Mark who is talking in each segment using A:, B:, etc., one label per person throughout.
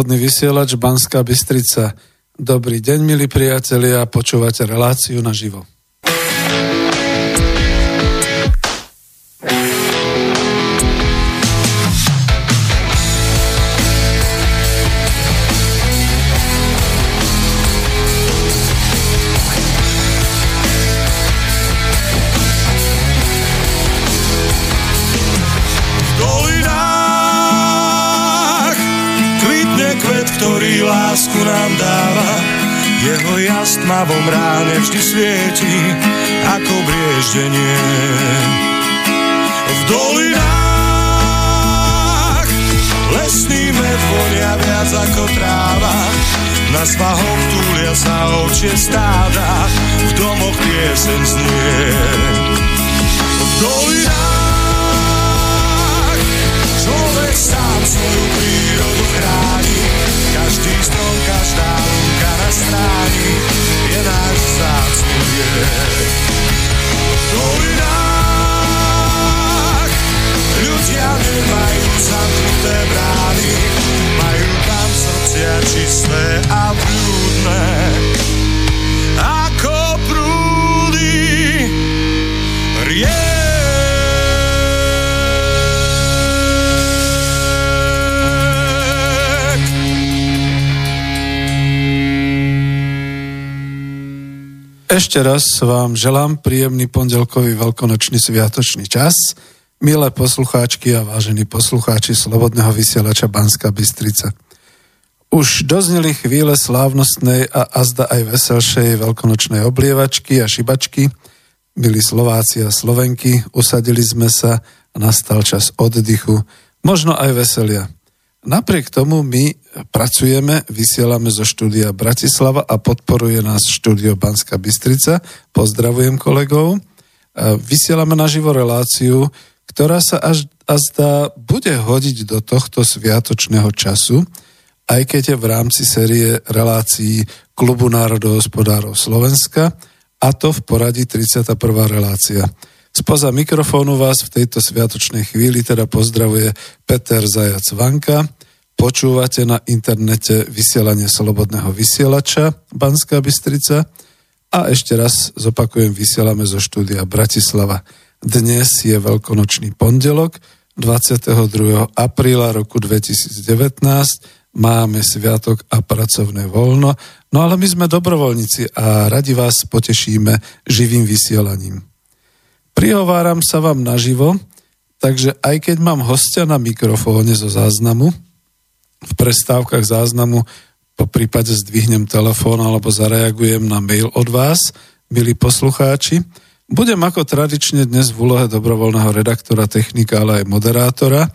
A: Slobodný vysielač Banská Bystrica. Dobrý deň, milí priatelia, počúvate reláciu na živo. Ešte raz vám želám príjemný pondelkový veľkonočný sviatočný čas. Milé poslucháčky a vážení poslucháči Slobodného vysielača Banska Bystrica. Už dozneli chvíle slávnostnej a azda aj veselšej veľkonočnej oblievačky a šibačky. Milí Slováci a Slovenky, usadili sme sa a nastal čas oddychu, možno aj veselia. Napriek tomu my pracujeme, vysielame zo štúdia Bratislava a podporuje nás štúdio Banská Bystrica. Pozdravujem kolegov. Vysielame naživo reláciu, ktorá sa až a zdá bude hodiť do tohto sviatočného času, aj keď je v rámci série relácií Klubu národohospodárov Slovenska, a to v poradí 31. relácia. Spoza mikrofónu vás v tejto sviatočnej chvíli teda pozdravuje Peter Zajac Vanka. Počúvate na internete vysielanie Slobodného vysielača Banská Bystrica a ešte raz zopakujem, vysielame zo štúdia Bratislava. Dnes je veľkonočný pondelok 22. apríla roku 2019 máme sviatok a pracovné voľno, no ale my sme dobrovoľníci a radi vás potešíme živým vysielaním. Prihováram sa vám naživo, takže aj keď mám hostia na mikrofóne zo záznamu, v prestávkach záznamu po prípade zdvihnem telefón alebo zareagujem na mail od vás, milí poslucháči. Budem ako tradične dnes v úlohe dobrovoľného redaktora, technika, ale aj moderátora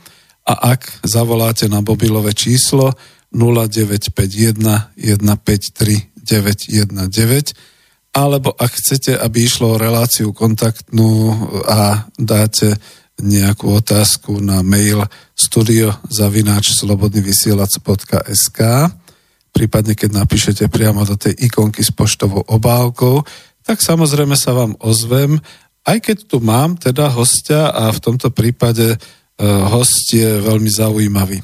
A: a ak zavoláte na mobilové číslo 0951 153 919 alebo ak chcete, aby išlo o reláciu kontaktnú a dáte nejakú otázku na mail studiozavináč.slobodnyvysielac.sk prípadne keď napíšete priamo do tej ikonky s poštovou obálkou, tak samozrejme sa vám ozvem, aj keď tu mám teda hostia a v tomto prípade host je veľmi zaujímavý.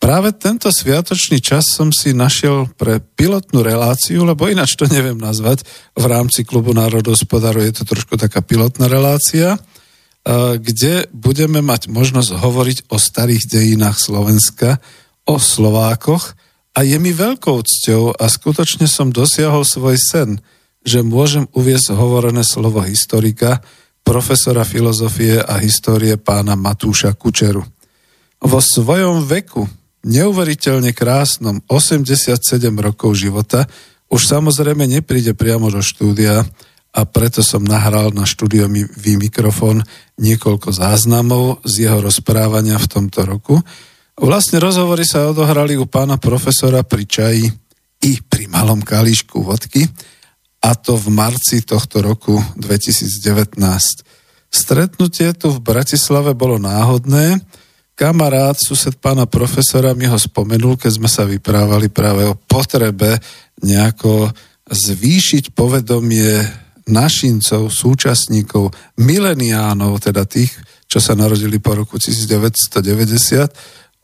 A: Práve tento sviatočný čas som si našiel pre pilotnú reláciu, lebo ináč to neviem nazvať. V rámci klubu národospodárov je to trošku taká pilotná relácia, kde budeme mať možnosť hovoriť o starých dejinách Slovenska, o Slovákoch a je mi veľkou cťou a skutočne som dosiahol svoj sen, že môžem uviesť hovorené slovo historika, profesora filozofie a histórie pána Matúša Kučeru. Vo svojom veku, neuveriteľne krásnom 87 rokov života, už samozrejme nepríde priamo do štúdia a preto som nahral na štúdiový mikrofón niekoľko záznamov z jeho rozprávania v tomto roku. Vlastne rozhovory sa odohrali u pána profesora pri čaji i pri malom kalíšku vodky a to v marci tohto roku 2019. Stretnutie tu v Bratislave bolo náhodné. Kamarát, sused pána profesora mi ho spomenul, keď sme sa vyprávali práve o potrebe nejako zvýšiť povedomie našincov, súčasníkov, mileniánov, teda tých, čo sa narodili po roku 1990,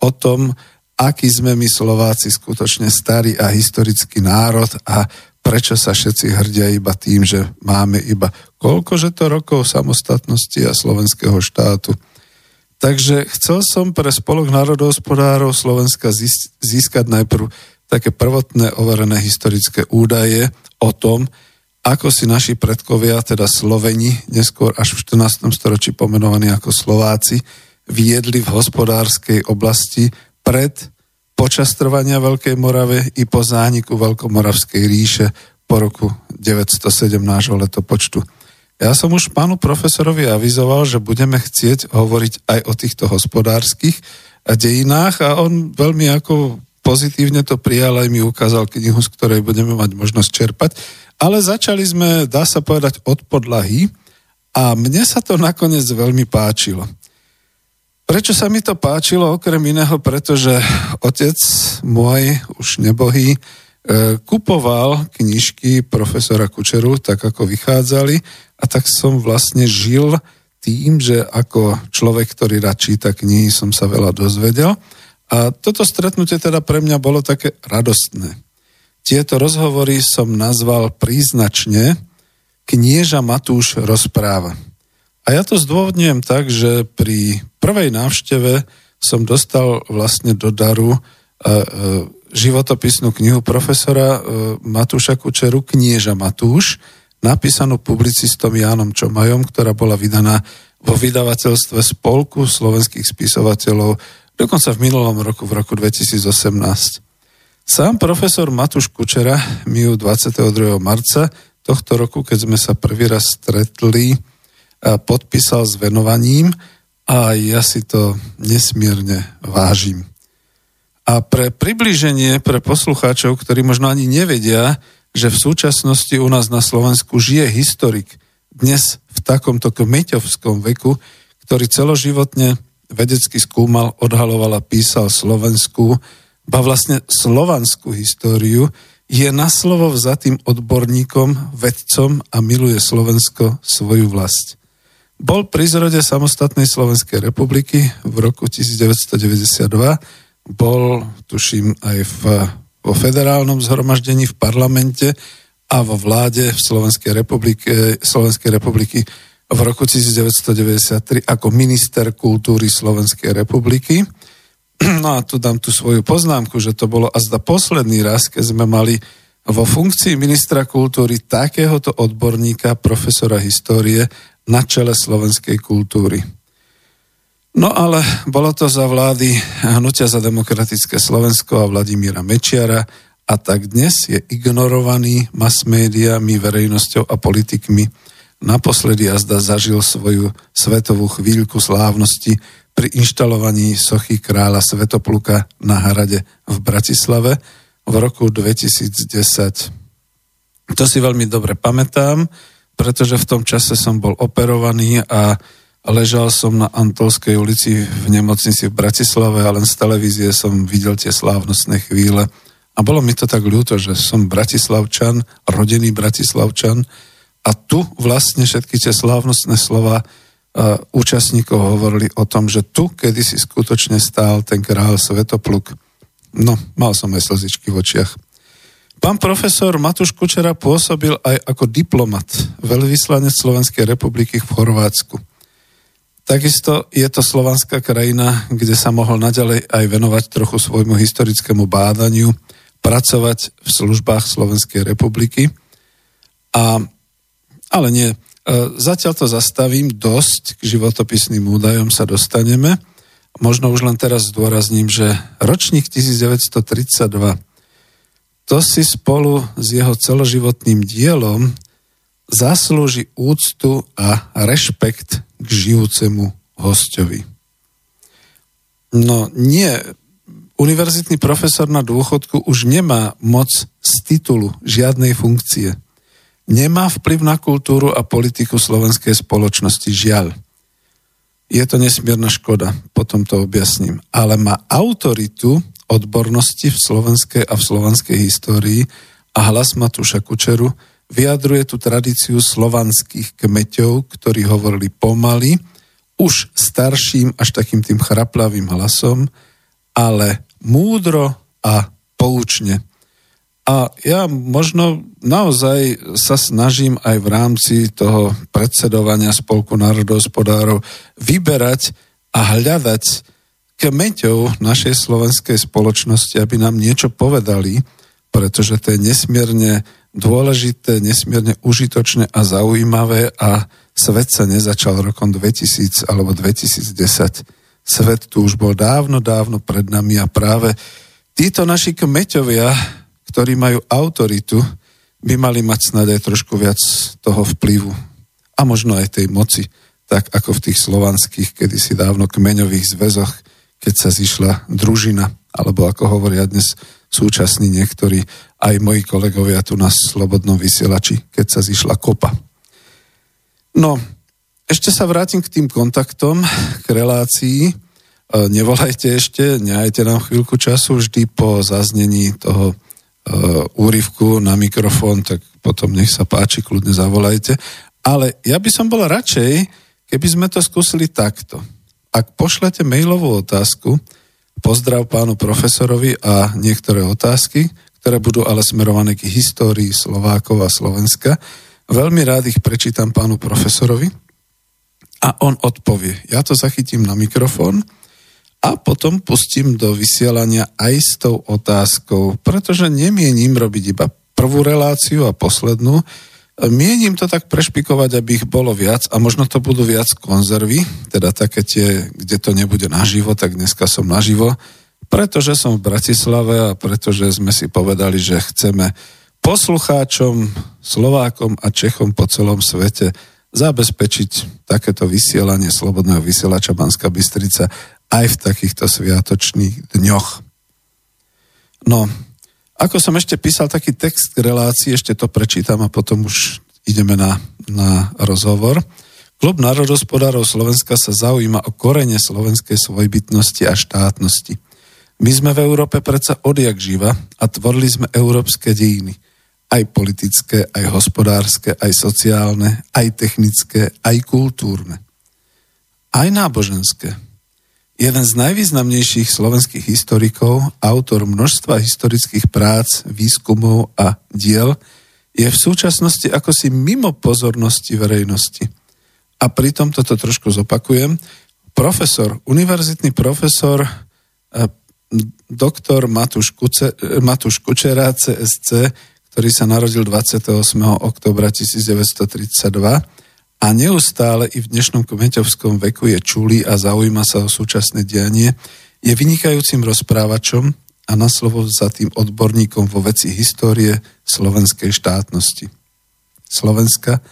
A: o tom, aký sme my Slováci skutočne starý a historický národ a prečo sa všetci hrdia iba tým, že máme iba koľkože to rokov samostatnosti a slovenského štátu. Takže chcel som pre Spolok národohospodárov Slovenska získať najprv také prvotné overené historické údaje o tom, ako si naši predkovia, teda Sloveni, neskôr až v 14. storočí pomenovaní ako Slováci, viedli v hospodárskej oblasti pred počas trvania Veľkej Morave i po zániku Veľkomoravskej ríše po roku 907 nášho letopočtu. Ja som už pánu profesorovi avizoval, že budeme chcieť hovoriť aj o týchto hospodárskych dejinách a on veľmi ako pozitívne to prijal aj mi ukázal knihu, z ktorej budeme mať možnosť čerpať. Ale začali sme, dá sa povedať, od podlahy a mne sa to nakoniec veľmi páčilo. Prečo sa mi to páčilo okrem iného? Pretože otec môj, už nebohý, kupoval knižky profesora Kučeru, tak ako vychádzali a tak som vlastne žil tým, že ako človek, ktorý rád číta knihy, som sa veľa dozvedel. A toto stretnutie teda pre mňa bolo také radostné. Tieto rozhovory som nazval príznačne Knieža Matúš rozpráva. A ja to zdôvodňujem tak, že pri prvej návšteve som dostal vlastne do daru e, e, životopisnú knihu profesora e, Matúša Kučeru, Knieža Matúš, napísanú publicistom Jánom Čomajom, ktorá bola vydaná vo vydavateľstve Spolku slovenských spisovateľov dokonca v minulom roku, v roku 2018. Sám profesor Matúš Kučera mi ju 22. marca tohto roku, keď sme sa prvý raz stretli, podpísal s venovaním a ja si to nesmierne vážim. A pre približenie pre poslucháčov, ktorí možno ani nevedia, že v súčasnosti u nás na Slovensku žije historik dnes v takomto kmeťovskom veku, ktorý celoživotne vedecky skúmal, odhaloval a písal slovenskú, ba vlastne slovanskú históriu, je na slovo vzatým odborníkom, vedcom a miluje Slovensko svoju vlast. Bol pri zrode samostatnej Slovenskej republiky v roku 1992, bol, tuším, aj v, vo federálnom zhromaždení v parlamente a vo vláde v Slovenskej republike, Slovenskej republiky v roku 1993 ako minister kultúry Slovenskej republiky. No a tu dám tú svoju poznámku, že to bolo azda posledný raz, keď sme mali vo funkcii ministra kultúry takéhoto odborníka, profesora histórie na čele slovenskej kultúry. No ale bolo to za vlády Hnutia za demokratické Slovensko a Vladimíra Mečiara a tak dnes je ignorovaný mass médiami, verejnosťou a politikmi. Naposledy jazda zažil svoju svetovú chvíľku slávnosti pri inštalovaní sochy kráľa Svetopluka na Hrade v Bratislave v roku 2010. To si veľmi dobre pamätám, pretože v tom čase som bol operovaný a ležal som na Antolskej ulici v nemocnici v Bratislave a len z televízie som videl tie slávnostné chvíle. A bolo mi to tak ľúto, že som bratislavčan, rodený bratislavčan a tu vlastne všetky tie slávnostné slova účastníkov hovorili o tom, že tu kedysi skutočne stál ten král Svetopluk. No, mal som aj slzičky v očiach. Pán profesor Matúš Kučera pôsobil aj ako diplomat, veľvyslanec Slovenskej republiky v Chorvátsku. Takisto je to slovanská krajina, kde sa mohol naďalej aj venovať trochu svojmu historickému bádaniu, pracovať v službách Slovenskej republiky. A, ale nie, E, zatiaľ to zastavím dosť, k životopisným údajom sa dostaneme. Možno už len teraz zdôrazním, že ročník 1932 to si spolu s jeho celoživotným dielom zaslúži úctu a rešpekt k žijúcemu hostovi. No nie, univerzitný profesor na dôchodku už nemá moc z titulu žiadnej funkcie nemá vplyv na kultúru a politiku slovenskej spoločnosti, žiaľ. Je to nesmierna škoda, potom to objasním. Ale má autoritu odbornosti v slovenskej a v slovenskej histórii a hlas Matúša Kučeru vyjadruje tú tradíciu slovanských kmeťov, ktorí hovorili pomaly, už starším až takým tým chraplavým hlasom, ale múdro a poučne. A ja možno naozaj sa snažím aj v rámci toho predsedovania Spolku národohospodárov vyberať a hľadať kmeťov našej slovenskej spoločnosti, aby nám niečo povedali, pretože to je nesmierne dôležité, nesmierne užitočné a zaujímavé a svet sa nezačal rokom 2000 alebo 2010. Svet tu už bol dávno, dávno pred nami a práve títo naši kmeťovia ktorí majú autoritu, by mali mať snad aj trošku viac toho vplyvu a možno aj tej moci, tak ako v tých slovanských, kedysi dávno kmeňových zväzoch, keď sa zišla družina, alebo ako hovoria dnes súčasní niektorí, aj moji kolegovia tu na Slobodnom vysielači, keď sa zišla kopa. No, ešte sa vrátim k tým kontaktom, k relácii. E, nevolajte ešte, nehajte nám chvíľku času, vždy po zaznení toho Uh, úryvku na mikrofón, tak potom nech sa páči, kľudne zavolajte. Ale ja by som bol radšej, keby sme to skúsili takto. Ak pošlete mailovú otázku, pozdrav pánu profesorovi a niektoré otázky, ktoré budú ale smerované k histórii Slovákov a Slovenska, veľmi rád ich prečítam pánu profesorovi a on odpovie. Ja to zachytím na mikrofón a potom pustím do vysielania aj s tou otázkou, pretože nemienim robiť iba prvú reláciu a poslednú, Mienim to tak prešpikovať, aby ich bolo viac a možno to budú viac konzervy, teda také tie, kde to nebude naživo, tak dneska som naživo, pretože som v Bratislave a pretože sme si povedali, že chceme poslucháčom, Slovákom a Čechom po celom svete zabezpečiť takéto vysielanie Slobodného vysielača Banska Bystrica aj v takýchto sviatočných dňoch. No, ako som ešte písal taký text k relácii, ešte to prečítam a potom už ideme na, na rozhovor. Klub národospodárov Slovenska sa zaujíma o korene slovenskej svojbytnosti a štátnosti. My sme v Európe predsa odjak živa a tvorili sme európske dejiny. Aj politické, aj hospodárske, aj sociálne, aj technické, aj kultúrne. Aj náboženské. Jeden z najvýznamnejších slovenských historikov, autor množstva historických prác, výskumov a diel, je v súčasnosti ako si mimo pozornosti verejnosti. A pritom toto trošku zopakujem. Profesor, univerzitný profesor, eh, doktor Matúš, Kuce, eh, Matúš Kučera, CSC, ktorý sa narodil 28. oktobra 1932, a neustále i v dnešnom kmeťovskom veku je čulý a zaujíma sa o súčasné dianie, je vynikajúcim rozprávačom a na slovo za tým odborníkom vo veci histórie slovenskej štátnosti. Slovenska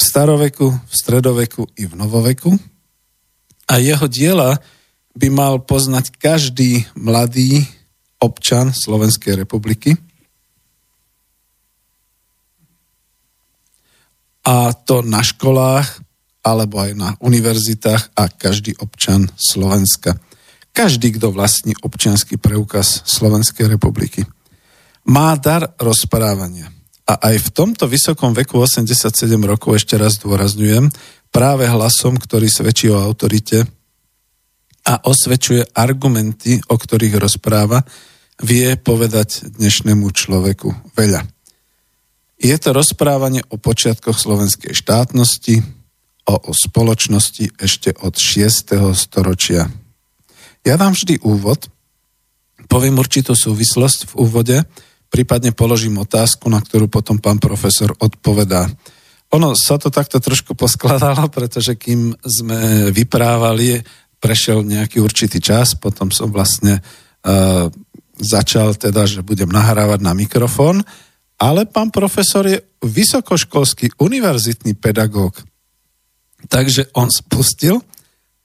A: v staroveku, v stredoveku i v novoveku a jeho diela by mal poznať každý mladý občan Slovenskej republiky – a to na školách alebo aj na univerzitách a každý občan Slovenska. Každý, kto vlastní občianský preukaz Slovenskej republiky. Má dar rozprávania. A aj v tomto vysokom veku 87 rokov, ešte raz dôrazňujem, práve hlasom, ktorý svedčí o autorite a osvedčuje argumenty, o ktorých rozpráva, vie povedať dnešnému človeku veľa. Je to rozprávanie o počiatkoch slovenskej štátnosti, o, o spoločnosti ešte od 6. storočia. Ja dám vždy úvod, poviem určitú súvislosť v úvode, prípadne položím otázku, na ktorú potom pán profesor odpovedá. Ono sa to takto trošku poskladalo, pretože kým sme vyprávali, prešiel nejaký určitý čas, potom som vlastne uh, začal teda, že budem nahrávať na mikrofón, ale pán profesor je vysokoškolský univerzitný pedagóg. Takže on spustil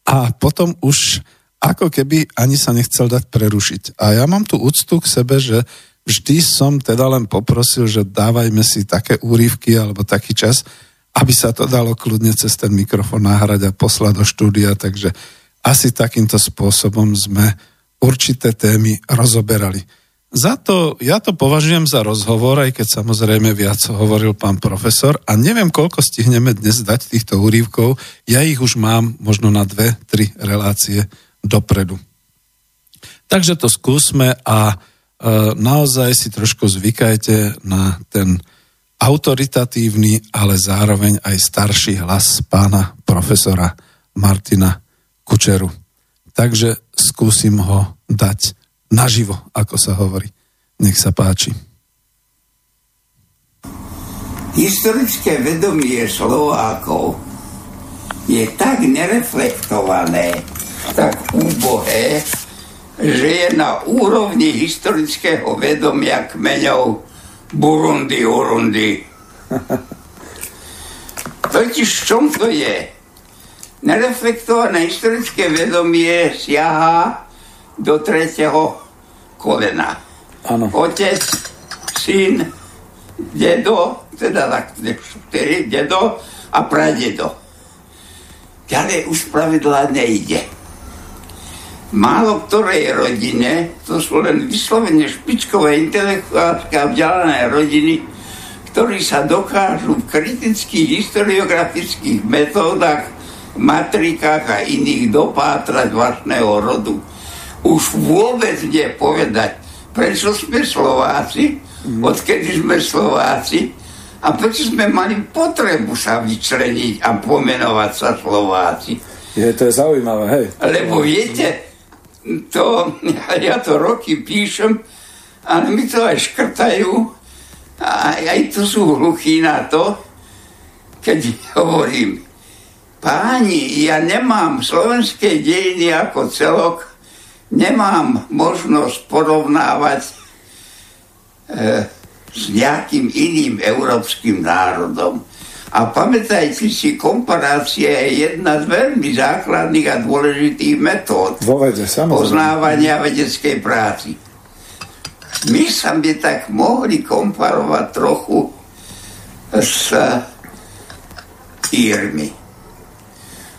A: a potom už ako keby ani sa nechcel dať prerušiť. A ja mám tu úctu k sebe, že vždy som teda len poprosil, že dávajme si také úrivky alebo taký čas, aby sa to dalo kľudne cez ten mikrofón nahrať a poslať do štúdia, takže asi takýmto spôsobom sme určité témy rozoberali. Za to, ja to považujem za rozhovor, aj keď samozrejme viac hovoril pán profesor a neviem, koľko stihneme dnes dať týchto úrivkov. Ja ich už mám možno na dve, tri relácie dopredu. Takže to skúsme a E, naozaj si trošku zvykajte na ten autoritatívny, ale zároveň aj starší hlas pána profesora Martina Kučeru. Takže skúsim ho dať naživo, ako sa hovorí. Nech sa páči.
B: Historické vedomie Slovákov je tak nereflektované, tak úbohé, že je na úrovni historického vedomia kmeňov Burundi, Urundi. Totiž v čom to je? Nereflektované historické vedomie siaha do tretieho kolena.
A: Ano.
B: Otec, syn, dedo, teda tak, dedo a pradedo. Ďalej už pravidla nejde málo ktorej rodine, to sú len vyslovene špičkové intelektuálske a vzdelané rodiny, ktorí sa dokážu v kritických historiografických metódach, matrikách a iných dopátrať vlastného rodu. Už vôbec nie povedať, prečo sme Slováci, mhm. odkedy sme Slováci a prečo sme mali potrebu sa vyčleniť a pomenovať sa Slováci.
A: Je, to je zaujímavé, hej.
B: Lebo viete, to, ja to roky píšem, ale mi to aj škrtajú a aj tu sú hluchí na to, keď hovorím, páni, ja nemám slovenské dejiny ako celok, nemám možnosť porovnávať e, s nejakým iným európskym národom. A pamätajte si, komparácia je jedna z veľmi základných a dôležitých metód
A: vede,
B: poznávania vedeckej práci. My sa by tak mohli komparovať trochu s Írmi.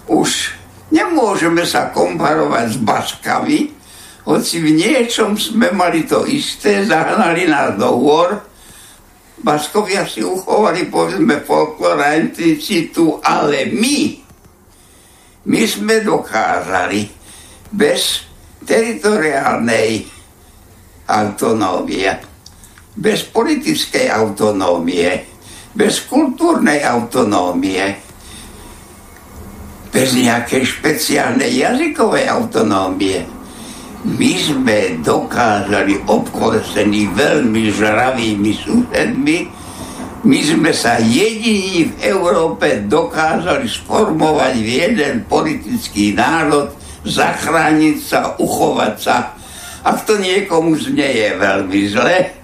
B: Už nemôžeme sa komparovať s Baskami, hoci v niečom sme mali to isté, zahnali nás do hôr, Baskovia si uchovali, povedzme, folklor a inticitu, ale my, my sme dokázali bez teritoriálnej autonómie, bez politickej autonómie, bez kultúrnej autonómie, bez nejakej špeciálnej jazykovej autonómie, my sme dokázali obkolesení veľmi žravými susedmi, my sme sa jediní v Európe dokázali sformovať v jeden politický národ, zachrániť sa, uchovať sa. Ak to niekomu znieje veľmi zle,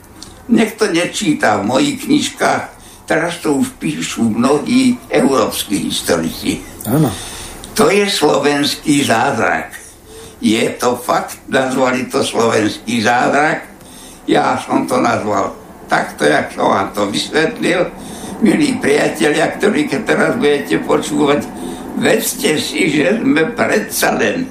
B: nech to nečíta v mojich knižkách, teraz to už píšu mnohí európsky historici.
A: Áno.
B: To je slovenský zázrak. Je to fakt, nazvali to slovenský zázrak. Ja som to nazval takto, jak som vám to vysvetlil. Milí priatelia, ktorí keď teraz budete počúvať, vedzte si, že sme predsa len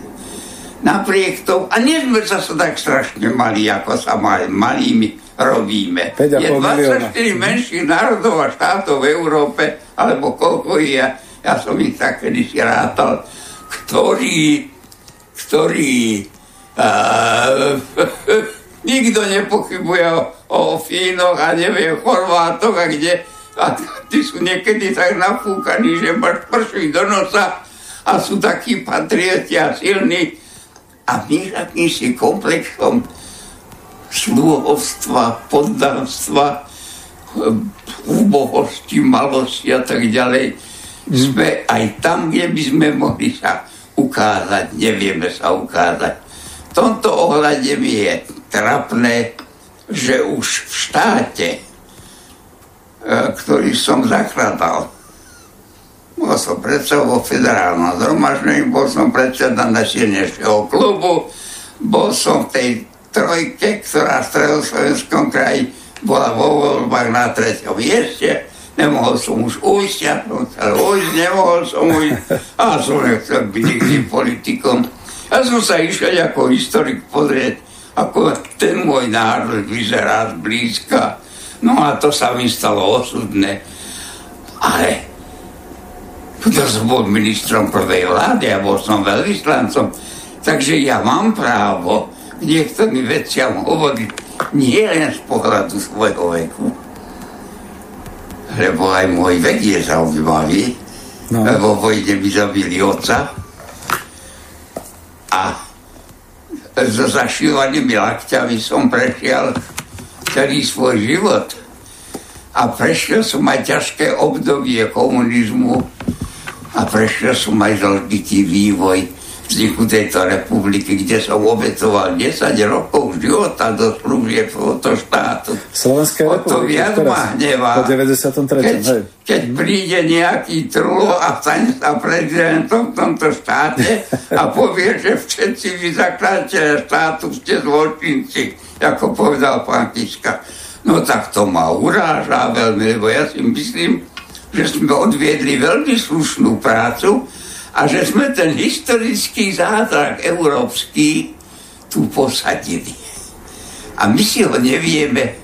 B: napriek tomu, a nie sme zase tak strašne mali, ako sa mali, malými robíme.
A: 5,5
B: Je 24
A: milióna.
B: menších národov a štátov v Európe, alebo koľko je, ja som ich tak kedysi rátal, ktorí, ktorí uh, nikto nepochybuje o, o Fínoch a neviem, Chorvátoch a kde. A tí sú niekedy tak napúkaní, že máš prší do nosa a sú takí patrioti a silní. A my akýmsi komplexom sluhovstva, poddanstva, úbohosti, malosti a tak ďalej, sme aj tam, kde by sme mohli sa ukázať, nevieme sa ukázať. V tomto ohľade mi je trapné, že už v štáte, e, ktorý som zakladal, bol som predseda vo federálnom zhromaždení, bol som predseda nasilnejšieho klubu, bol som v tej trojke, ktorá v stredoslovenskom kraji bola vo voľbách na treťom mieste. Nemohol som už ujsť, ja som chcel ujsť, nemohol som ujsť a som nechcel byť nikdy politikom. Ja som sa išiel ako historik pozrieť, ako ten môj národ vyzerá zblízka. No a to sa mi stalo osudné. Ale ja som bol ministrom prvej vlády a bol som veľvyslancom. Takže ja mám právo k niektorým veciam hovoriť nie len z pohľadu svojho veku, lebo aj môj vek je zaujímavý, no. lebo vojde mi zabili oca a so zašívanými lakťami som prešiel celý svoj život a prešiel som aj ťažké obdobie komunizmu a prešiel som aj zložitý vývoj vzniku tejto republiky, kde som obetoval 10 rokov života do služieb tohoto štátu.
A: Slovenskej
B: O to viac ma hnevá.
A: Po 93.
B: Keď,
A: hej.
B: keď príde nejaký trulo a stane sa prezidentom v tomto štáte a povie, že všetci vy zakladateľe štátu ste zločinci, ako povedal pán Kiska. No tak to ma uráža veľmi, lebo ja si myslím, že sme odviedli veľmi slušnú prácu a že sme ten historický zázrak európsky tu posadili. A my si ho nevieme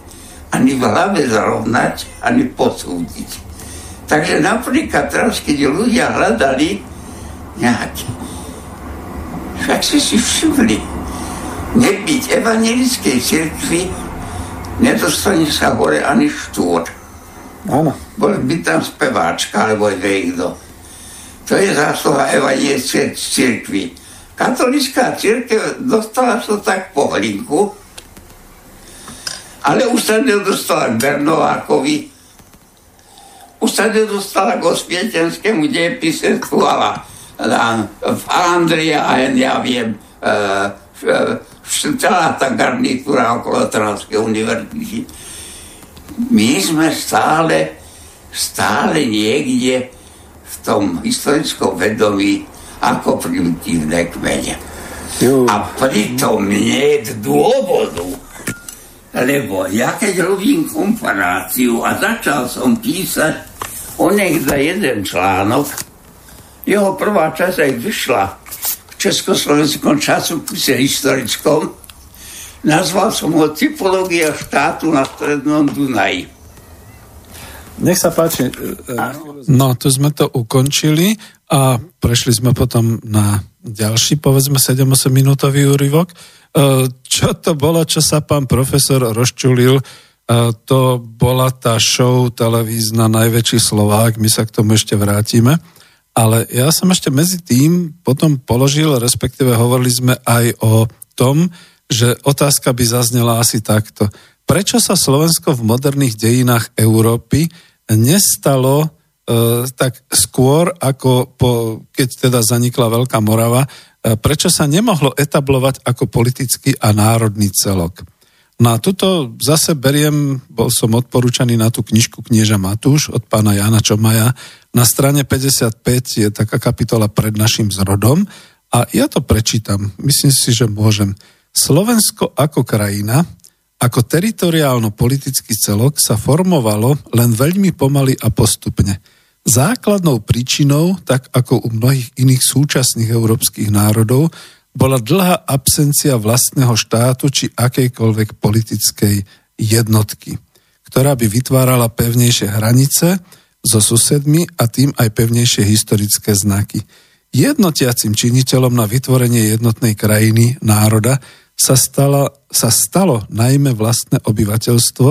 B: ani v hlave zrovnať, ani posúdiť. Takže napríklad teraz, keď ľudia hľadali nejaké, však si si všimli, nebyť evangelickej cirkvi, nedostane sa hore ani štúr.
A: Áno.
B: Bol by tam speváčka, alebo niekto. To je zásluha evangelickej cirkvi. Katolická církev dostala sa tak po hlinku, ale už sa nedostala k Bernovákovi, už sa nedostala k osvietenskému dejepisenstvu, ale v Andria a ja viem, e, celá tá garnitúra okolo Trnavskej univerzity. My sme stále, stále niekde tom historickom vedomí ako primitívne kmene. A pritom nie je dôvodu. Lebo ja keď robím komparáciu a začal som písať o nech za jeden článok, jeho prvá časť aj vyšla v Československom časopise historickom, nazval som ho Typológia štátu na strednom Dunaji.
A: Nech sa páči. e, e, No, tu sme to ukončili a prešli sme potom na ďalší, povedzme 7-8 minútový úryvok. E, Čo to bolo, čo sa pán profesor rozčulil, to bola tá show televízna Najväčší Slovák, my sa k tomu ešte vrátime. Ale ja som ešte medzi tým potom položil, respektíve hovorili sme aj o tom, že otázka by zaznela asi takto. Prečo sa Slovensko v moderných dejinách Európy nestalo e, tak skôr, ako po, keď teda zanikla Veľká Morava, e, prečo sa nemohlo etablovať ako politický a národný celok? No a tuto zase beriem, bol som odporúčaný na tú knižku Knieža Matúš od pána Jana Čomaja. Na strane 55 je taká kapitola pred našim zrodom a ja to prečítam. Myslím si, že môžem. Slovensko ako krajina, ako teritoriálno-politický celok sa formovalo len veľmi pomaly a postupne. Základnou príčinou, tak ako u mnohých iných súčasných európskych národov, bola dlhá absencia vlastného štátu či akejkoľvek politickej jednotky, ktorá by vytvárala pevnejšie hranice so susedmi a tým aj pevnejšie historické znaky. Jednotiacim činiteľom na vytvorenie jednotnej krajiny, národa, sa, stala, sa stalo najmä vlastné obyvateľstvo,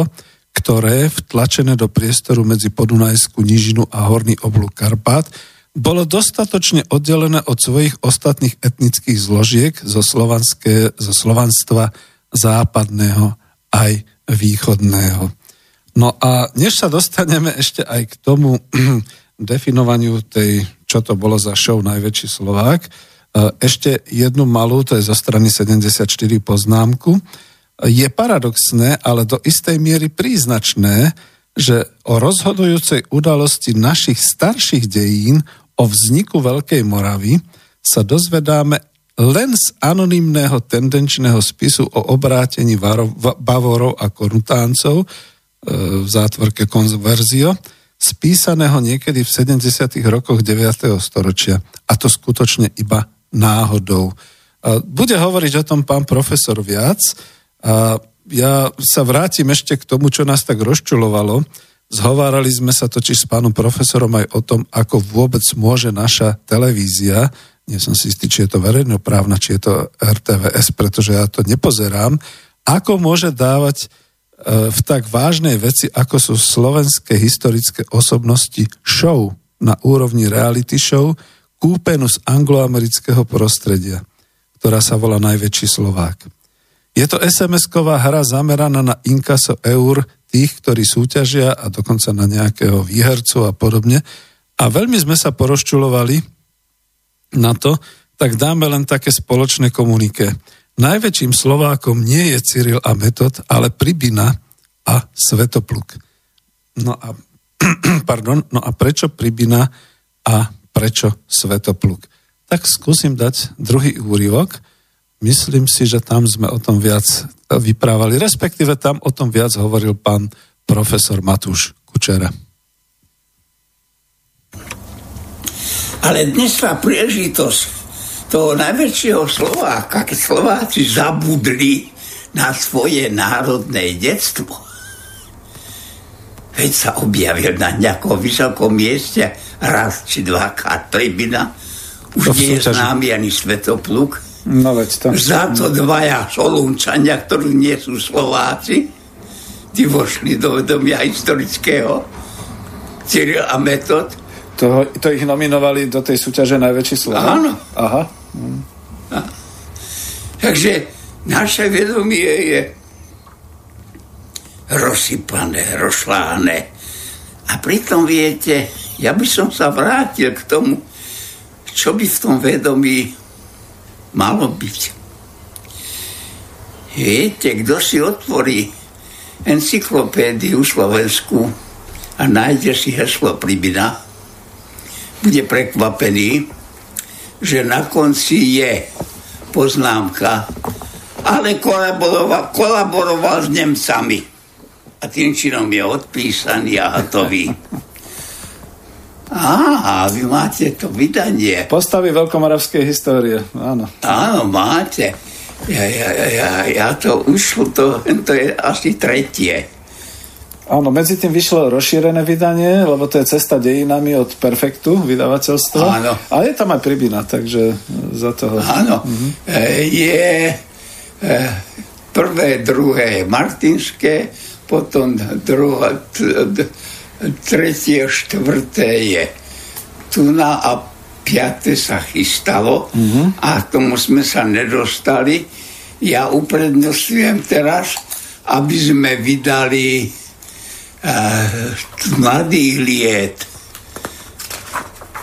A: ktoré, vtlačené do priestoru medzi Podunajskú nížinu a Horný oblúk Karpát, bolo dostatočne oddelené od svojich ostatných etnických zložiek zo, zo slovanstva západného aj východného. No a než sa dostaneme ešte aj k tomu definovaniu tej, čo to bolo za show Najväčší Slovák, ešte jednu malú, to je zo strany 74 poznámku. Je paradoxné, ale do istej miery príznačné, že o rozhodujúcej udalosti našich starších dejín o vzniku Veľkej Moravy sa dozvedáme len z anonymného tendenčného spisu o obrátení Bavorov a Korutáncov e, v zátvorke Konverzio, spísaného niekedy v 70. rokoch 9. storočia. A to skutočne iba náhodou. Bude hovoriť o tom pán profesor viac. A ja sa vrátim ešte k tomu, čo nás tak rozčulovalo. Zhovárali sme sa totiž s pánom profesorom aj o tom, ako vôbec môže naša televízia, nie som si istý, či je to verejnoprávna, či je to RTVS, pretože ja to nepozerám, ako môže dávať e, v tak vážnej veci, ako sú slovenské historické osobnosti show na úrovni reality show, kúpenú z angloamerického prostredia, ktorá sa volá Najväčší Slovák. Je to SMS-ková hra zameraná na inkaso eur tých, ktorí súťažia a dokonca na nejakého výhercu a podobne. A veľmi sme sa poroščulovali na to, tak dáme len také spoločné komunike. Najväčším Slovákom nie je Cyril a Metod, ale Pribina a Svetopluk. No a, pardon, no a prečo Pribina a prečo Svetopluk? Tak skúsim dať druhý úryvok. Myslím si, že tam sme o tom viac vyprávali, respektíve tam o tom viac hovoril pán profesor Matúš Kučera.
B: Ale dnes sa príležitosť toho najväčšieho Slováka, keď Slováci zabudli na svoje národné detstvo. Veď sa objavil na nejakom vysokom mieste raz či dvakrát Tribina, už nie je známy ani Svetopluk,
A: No veď to.
B: Za to dvaja Solúnčania, ktorí nie sú Slováci, tí vošli do vedomia historického Cyril a Metod.
A: To, to ich nominovali do tej súťaže Najväčší Slovák?
B: Áno.
A: Aha.
B: Hm. Takže naše vedomie je rozsypané, rozšláne. A pritom viete, ja by som sa vrátil k tomu, čo by v tom vedomí malo byť. Viete, kto si otvorí encyklopédiu Slovensku a nájde si heslo Pribina, bude prekvapený, že na konci je poznámka, ale kolaboroval, kolaboroval s Nemcami. A tým činom je odpísaný a hotový. Á, vy máte to vydanie.
A: Postavy veľkomoravskej histórie, áno.
B: Áno, máte. Ja, ja, ja, ja to už, to, to je asi tretie.
A: Áno, medzi tým vyšlo rozšírené vydanie, lebo to je cesta dejinami od Perfektu, vydavateľstva.
B: Áno.
A: A je tam aj Pribina, takže za toho...
B: Áno. Mhm. Je e, prvé, druhé Martinské, potom druhé, tretie, štvrté je tuna a piaté sa chystalo mm-hmm. a tomu sme sa nedostali. Ja uprednostňujem teraz, aby sme vydali uh, mladých liet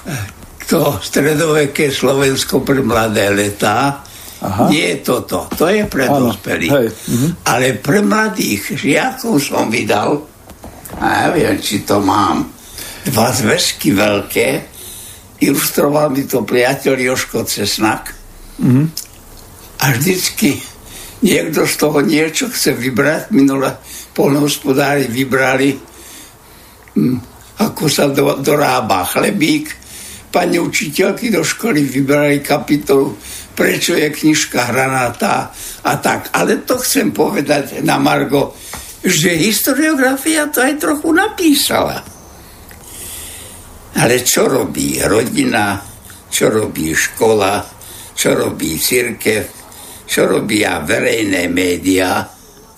B: uh, to stredoveké Slovensko pre mladé letá. Aha. Nie je toto, to je pre dospelých. Mm-hmm. Ale pre mladých žiakov som vydal a ja viem, či to mám. Dva zväzky veľké. Ilustroval mi to priateľ Joško Cesnak. Mm-hmm. A vždycky niekto z toho niečo chce vybrať. Minule polnohospodári vybrali, hm, ako sa do, dorába chlebík. Pani učiteľky do školy vybrali kapitolu prečo je knižka hranatá a tak. Ale to chcem povedať na Margo že historiografia to aj trochu napísala. Ale čo robí rodina, čo robí škola, čo robí církev, čo robia verejné médiá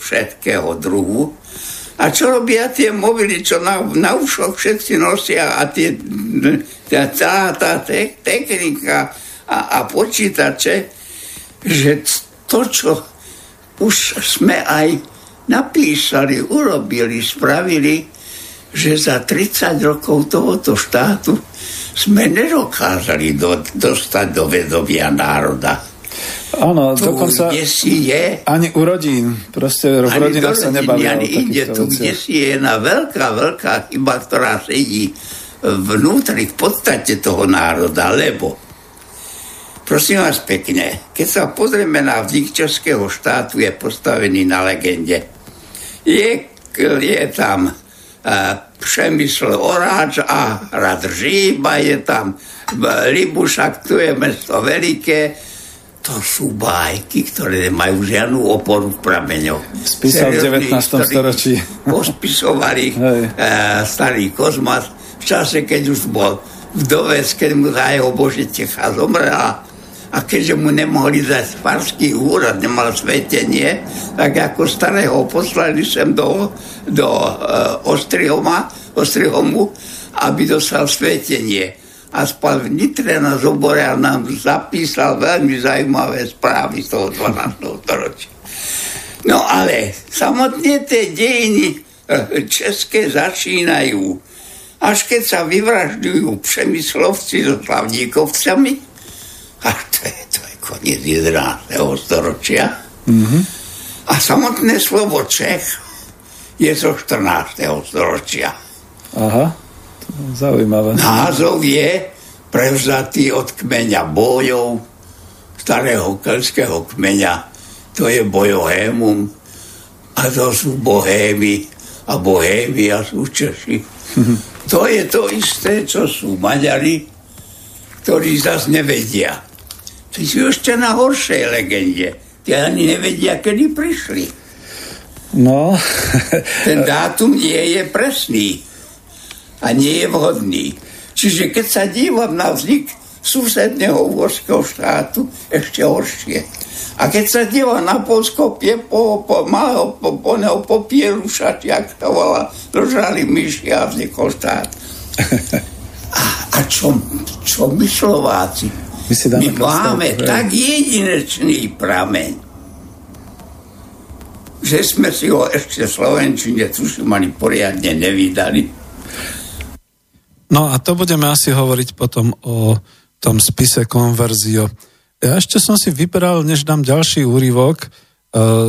B: všetkého druhu a čo robia tie mobily, čo na, na ušoch všetci nosia a tie, tá, tá, tá te, technika a, a počítače, že to, čo už sme aj napísali, urobili, spravili, že za 30 rokov tohoto štátu sme nedokázali do, dostať do vedomia národa.
A: Áno, tu, dokonca
B: kde si je,
A: ani u rodín, proste v rodinách sa nebavia
B: ani inde, tu, kde si je jedna veľká, veľká chyba, ktorá sedí vnútri v podstate toho národa, lebo prosím vás pekne, keď sa pozrieme na vznik Českého štátu, je postavený na legende. Je, je tam Přemysl Oráč a Rad Žíba je tam, Libušak, tu je mesto veľké, to sú bajky, ktoré nemajú žiadnu oporu v prameňoch.
A: Spísal v 19. storočí.
B: Pospisovali uh, starý Kozmas v čase, keď už bol vdovec, keď mu za jeho Božitecha zomrela a keďže mu nemohli dať farský úrad, nemal svetenie, tak ako starého poslali sem do, do uh, Ostrihoma, Ostrihomu, aby dostal svetenie. A spal v Nitre na zobore a nám zapísal veľmi zaujímavé správy z toho 12. storočia. No ale samotne tie dejiny uh, české začínajú, až keď sa vyvražďujú přemyslovci so slavníkovcami, a to je, to je koniec 11. storočia. Mm-hmm. A samotné slovo Čech je zo 14. storočia.
A: Aha, zaujímavé.
B: Názov je prevzatý od kmeňa bojov, starého kelského kmeňa, to je bojohémum, a to sú bohémy, a bohémia sú Češi. Mm-hmm. To je to isté, čo sú Maďari, ktorí zase nevedia. Tí sú ešte na horšej legende. Tí ani nevedia, kedy prišli.
A: No.
B: Ten dátum nie je presný a nie je vhodný. Čiže keď sa dívam na vznik susedného uhorského štátu, ešte horšie. A keď sa dívam na Polsko, pie, po, po, malého po, po, po, popieruša, jak to volá, držali myši a vznikol štát. A, a čo, čo my Slováci? My, si dáme My máme hej. tak jedinečný prameň, že sme si ho ešte v Slovenčine tuším ani poriadne nevydali.
A: No a to budeme asi hovoriť potom o tom spise konverzio. Ja ešte som si vyberal, než dám ďalší úryvok, e,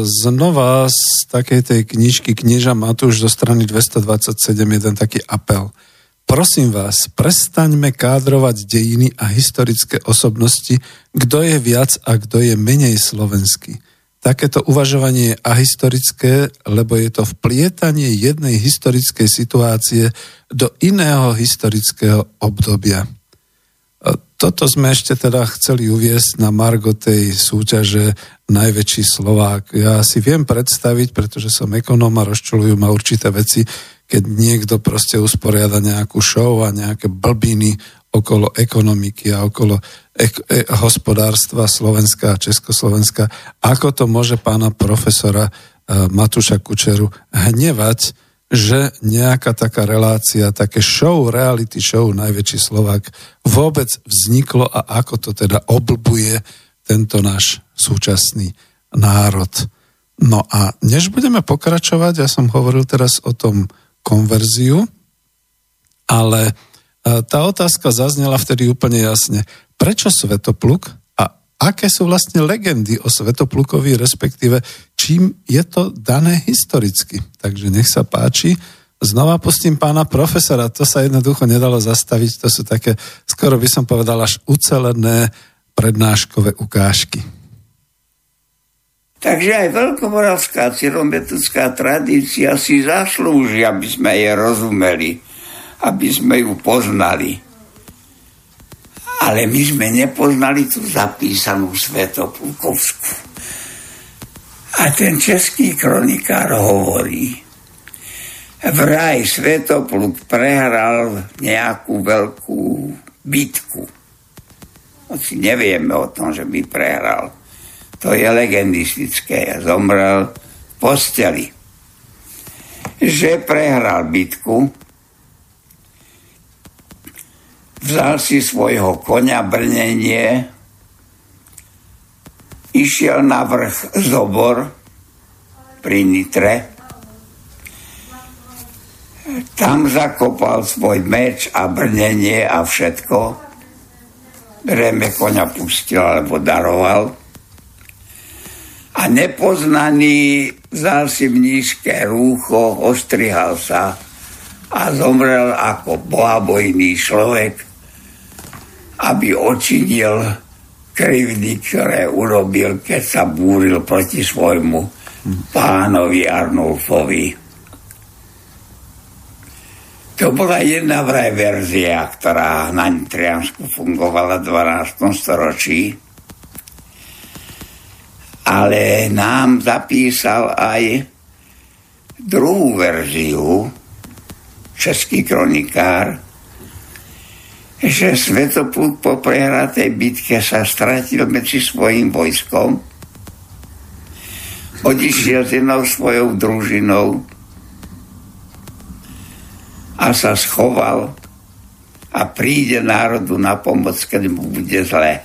A: znova z takej tej knižky Kniža Matúš zo strany 227 jeden taký apel – Prosím vás, prestaňme kádrovať dejiny a historické osobnosti, kto je viac a kto je menej slovenský. Takéto uvažovanie je ahistorické, lebo je to vplietanie jednej historickej situácie do iného historického obdobia. Toto sme ešte teda chceli uviesť na margo tej súťaže Najväčší Slovák. Ja si viem predstaviť, pretože som ekonóm a rozčulujú ma určité veci, keď niekto proste usporiada nejakú show a nejaké blbiny okolo ekonomiky a okolo ek- e- hospodárstva Slovenska a Československa, ako to môže pána profesora e, Matúša Kučeru hnevať, že nejaká taká relácia, také show, reality show Najväčší Slovák vôbec vzniklo a ako to teda oblbuje tento náš súčasný národ. No a než budeme pokračovať, ja som hovoril teraz o tom konverziu, ale e, tá otázka zaznela vtedy úplne jasne. Prečo Svetopluk a aké sú vlastne legendy o Svetoplukovi, respektíve čím je to dané historicky. Takže nech sa páči. Znova pustím pána profesora, to sa jednoducho nedalo zastaviť, to sú také, skoro by som povedal, až ucelené prednáškové ukážky.
B: Takže aj veľkomoravská cyrometrická tradícia si zaslúži, aby sme je rozumeli, aby sme ju poznali. Ale my sme nepoznali tú zapísanú Svetopulkovskú. A ten český kronikár hovorí, vraj Svetopluk prehral nejakú veľkú bitku. Hoci nevieme o tom, že by prehral. To je legendistické. Zomrel v posteli. Že prehral bitku, vzal si svojho konia brnenie, išiel na vrch Zobor pri Nitre, tam zakopal svoj meč a brnenie a všetko. Reme konia pustil alebo daroval. A nepoznaný mnížské rúcho, ostrihal sa a zomrel ako bohabojný človek, aby očinil krivdy, ktoré urobil, keď sa búril proti svojmu pánovi Arnulfovi. To bola jedna vraj verzia, ktorá na Nitriansku fungovala v 12. storočí. Ale nám zapísal aj druhú verziu, český kronikár, že Svetopluk po prehratej bitke sa stratil medzi svojim vojskom, odišiel s jednou svojou družinou a sa schoval a príde národu na pomoc, keď mu bude zle.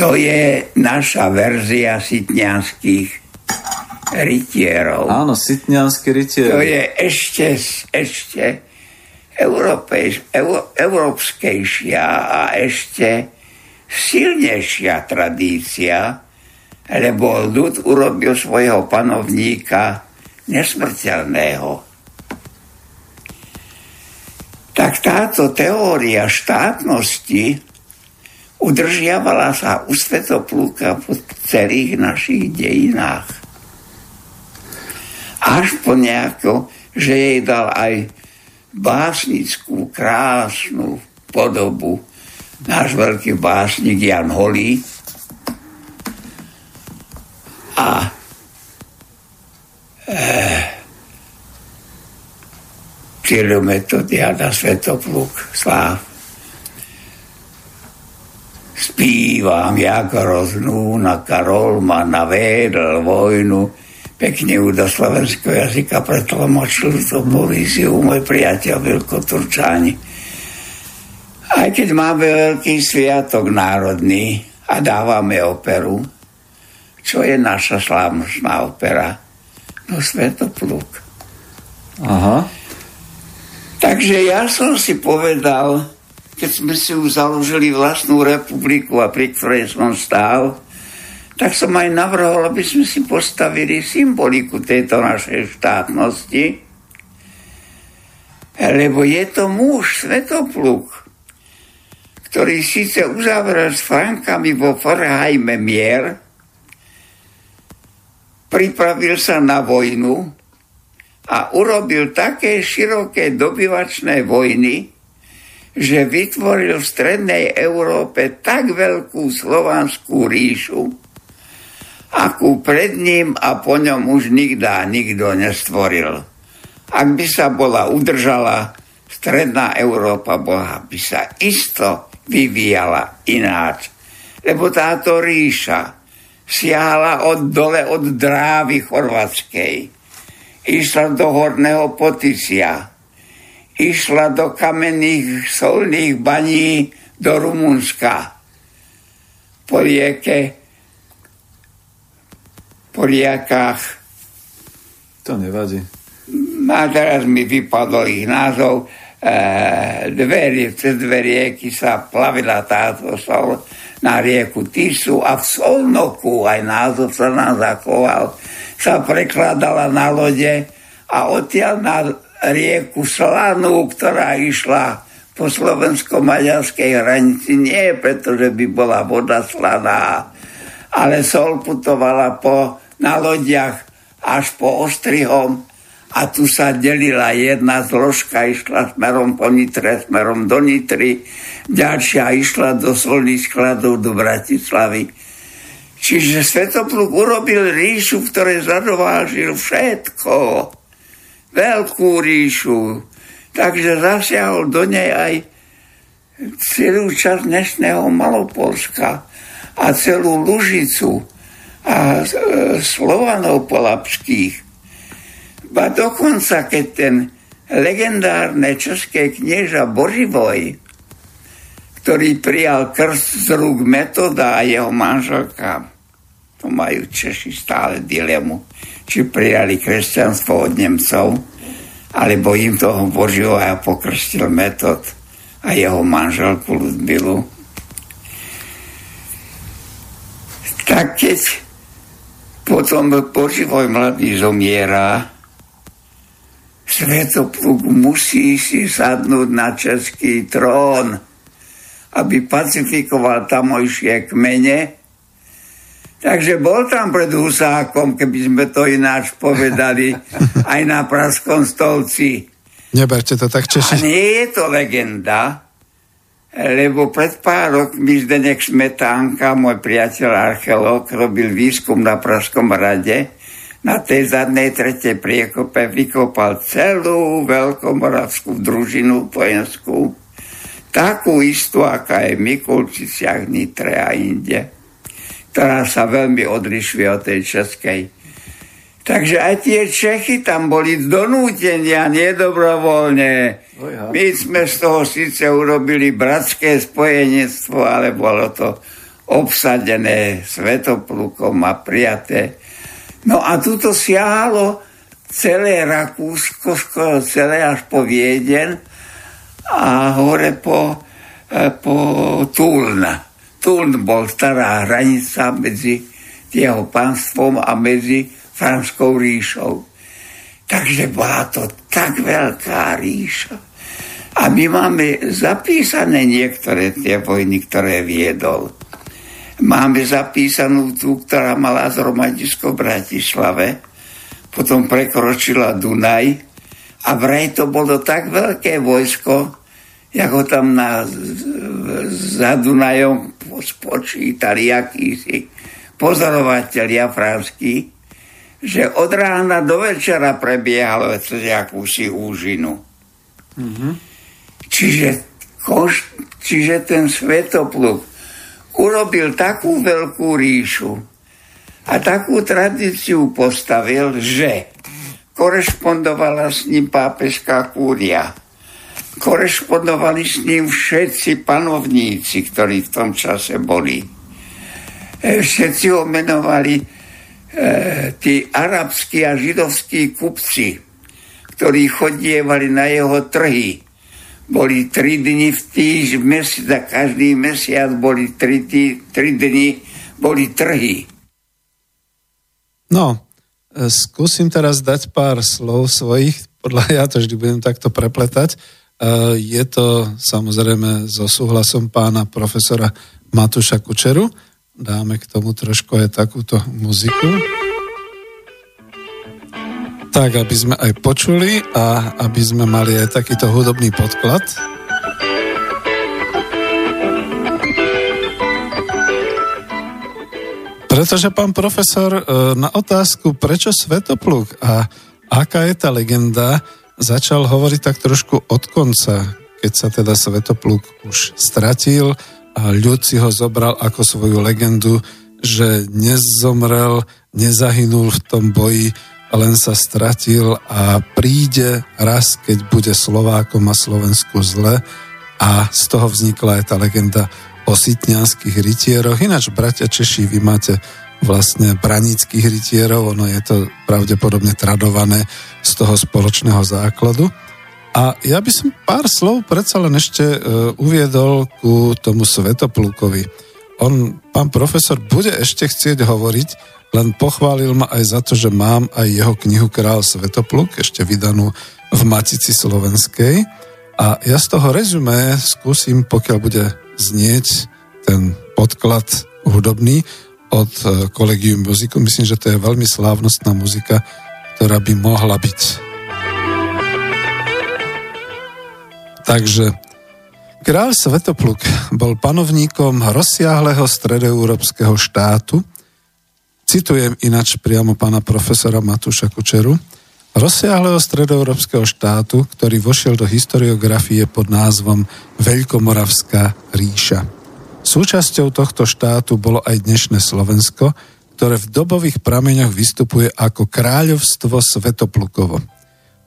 B: To je naša verzia sitňanských rytierov.
C: Áno, sitňanské rytieri.
B: To je ešte, ešte európejš, euro, európskejšia a ešte silnejšia tradícia, lebo ľud urobil svojho panovníka nesmrteľného. Tak táto teória štátnosti udržiavala sa u Svetoplúka v celých našich dejinách. Až po nejako, že jej dal aj básnickú, krásnu podobu náš veľký básnik Jan Holý a eh, Metodiada Svetopluk Sláv. Spívam, jak roznú na Karol ma navedl vojnu, pekne ju do slovenského jazyka pretlmočil to povíziu môj priateľ Vilko Turčáni. Aj keď máme veľký sviatok národný a dávame operu, čo je naša slávnostná opera? No Svetopluk.
C: Aha.
B: Takže ja som si povedal, keď sme si už založili vlastnú republiku a pri ktorej som stál, tak som aj navrhol, aby sme si postavili symboliku tejto našej štátnosti, lebo je to muž, Svetopluk, ktorý síce uzavrel s Frankami vo Forhajme mier, pripravil sa na vojnu a urobil také široké dobyvačné vojny, že vytvoril v strednej Európe tak veľkú slovanskú ríšu, akú pred ním a po ňom už nikdá nikto nestvoril. Ak by sa bola udržala, stredná Európa bola by sa isto vyvíjala ináč. Lebo táto ríša siahala od dole od drávy chorvatskej. Išla do horného Potisia. Išla do kamenných solných baní do Rumunska. Po rieke Poliakách.
C: To nevadí.
B: A teraz mi vypadol ich názov. E, dve, cez dve rieky sa plavila táto sol na rieku Tisu a v Solnoku aj názov sa nám zachoval. Sa prekladala na lode a odtiaľ na rieku Slanu, ktorá išla po slovensko-maďarskej hranici, nie preto, že by bola voda slaná, ale sol putovala po, na lodiach až po Ostrihom a tu sa delila jedna zložka, išla smerom po Nitre, smerom do Nitry, ďalšia išla do solných skladov do Bratislavy. Čiže Svetopluk urobil ríšu, v ktorej zadovážil všetko. Veľkú ríšu. Takže zasiahol do nej aj celú časť dnešného Malopolska a celú Lužicu a e, Slovanov polapských. Ba dokonca, keď ten legendárne české knieža Boživoj, ktorý prijal krst z rúk metoda a jeho manželka, to majú Češi stále dilemu, či prijali kresťanstvo od Nemcov, alebo im toho Boživoja pokrstil metod a jeho manželku Ludmilu. Tak keď potom Boživoj mladý zomiera, Svetopluk musí si sadnúť na český trón, aby pacifikoval tamojšie kmene. Takže bol tam pred Husákom, keby sme to ináč povedali, aj na Praskom stolci.
A: Neberte to tak
B: češi. A nie je to legenda, lebo pred pár rokmi Zdenek Smetánka, môj priateľ archeológ, robil výskum na Pražskom rade na tej zadnej tretej priekope vykopal celú veľkomoravskú družinu vojenskú, takú istú, aká je v Mikulčiciach, Nitre a inde, ktorá sa veľmi odlišuje od tej českej. Takže aj tie Čechy tam boli donútenia, nedobrovoľne. My sme z toho síce urobili bratské spojenectvo, ale bolo to obsadené svetoplukom a prijaté No a tuto siahalo celé Rakúsko, skoro celé až po Vieden a hore po, e, po Tuln. Tuln bol stará hranica medzi jeho pánstvom a medzi Franskou ríšou. Takže bola to tak veľká ríša. A my máme zapísané niektoré tie vojny, ktoré viedol. Máme zapísanú tú, ktorá mala zhromadisko v Bratislave, potom prekročila Dunaj a vraj to bolo tak veľké vojsko, ako tam na, za Dunajom spočítali akýsi pozorovateľia franskí, že od rána do večera prebiehalo cez akúsi úžinu. Mm-hmm. Čiže, koš, čiže ten svetopluk urobil takú veľkú ríšu a takú tradíciu postavil, že korešpondovala s ním pápežská kúria. Korešpondovali s ním všetci panovníci, ktorí v tom čase boli. E, všetci ho menovali e, tí arabskí a židovskí kupci, ktorí chodievali na jeho trhy boli tri dni v týž, mesiac, každý mesiac boli tri, tý, tri dni, boli trhy.
A: No, e, skúsim teraz dať pár slov svojich, podľa ja to vždy budem takto prepletať. E, je to samozrejme so súhlasom pána profesora Matúša Kučeru. Dáme k tomu trošku aj takúto muziku tak, aby sme aj počuli a aby sme mali aj takýto hudobný podklad. Pretože pán profesor e, na otázku, prečo Svetopluk a aká je tá legenda, začal hovoriť tak trošku od konca, keď sa teda Svetopluk už stratil a ľud si ho zobral ako svoju legendu, že nezomrel, nezahynul v tom boji, len sa stratil a príde raz, keď bude Slovákom a Slovensku zle a z toho vznikla aj tá legenda o sitnianských rytieroch. Ináč, bratia Češi, vy máte vlastne branických rytierov, ono je to pravdepodobne tradované z toho spoločného základu. A ja by som pár slov predsa len ešte uh, uviedol ku tomu Svetoplukovi. On, pán profesor, bude ešte chcieť hovoriť len pochválil ma aj za to, že mám aj jeho knihu Král Svetopluk, ešte vydanú v Matici Slovenskej. A ja z toho rezumé skúsim, pokiaľ bude znieť ten podklad hudobný od e, Collegium Muziku. Myslím, že to je veľmi slávnostná muzika, ktorá by mohla byť. Takže Král Svetopluk bol panovníkom rozsiahleho stredoeurópskeho štátu, Citujem inač priamo pána profesora Matúša Kučeru. Rozsiahleho stredoeurópskeho štátu, ktorý vošiel do historiografie pod názvom Veľkomoravská ríša. Súčasťou tohto štátu bolo aj dnešné Slovensko, ktoré v dobových prameňoch vystupuje ako kráľovstvo Svetoplukovo.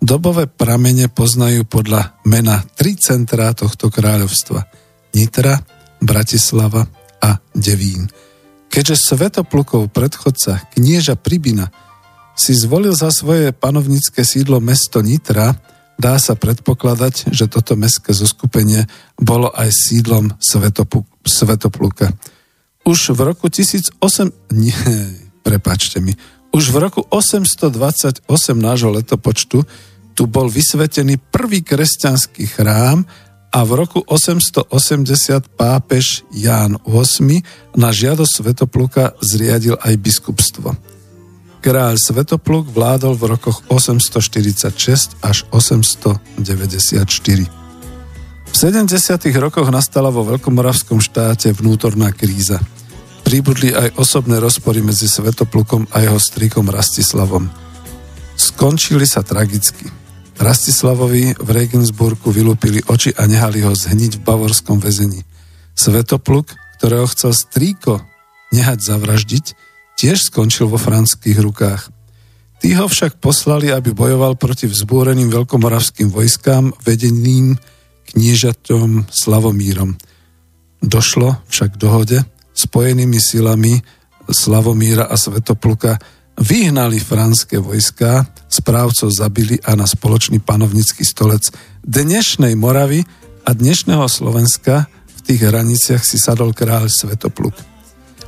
A: Dobové pramene poznajú podľa mena tri centrá tohto kráľovstva. Nitra, Bratislava a Devín. Keďže Svetoplukov predchodca, knieža Pribina, si zvolil za svoje panovnícke sídlo mesto Nitra, dá sa predpokladať, že toto mestské zoskupenie bolo aj sídlom Svetopluka. Už v roku 1008... Nie, prepačte mi. Už v roku 828 nášho letopočtu tu bol vysvetený prvý kresťanský chrám a v roku 880 pápež Ján VIII na žiadosť Svetopluka zriadil aj biskupstvo. Kráľ Svetopluk vládol v rokoch 846 až 894. V 70. rokoch nastala vo Veľkomoravskom štáte vnútorná kríza. Pribudli aj osobné rozpory medzi Svetoplukom a jeho strikom Rastislavom. Skončili sa tragicky. Rastislavovi v Regensburgu vylúpili oči a nehali ho zhniť v bavorskom väzení. Svetopluk, ktorého chcel strýko nehať zavraždiť, tiež skončil vo franských rukách. Tí ho však poslali, aby bojoval proti vzbúreným veľkomoravským vojskám vedeným kniežatom Slavomírom. Došlo však k dohode spojenými silami Slavomíra a Svetopluka vyhnali franské vojska, správcov zabili a na spoločný panovnický stolec dnešnej Moravy a dnešného Slovenska v tých hraniciach si sadol kráľ Svetopluk.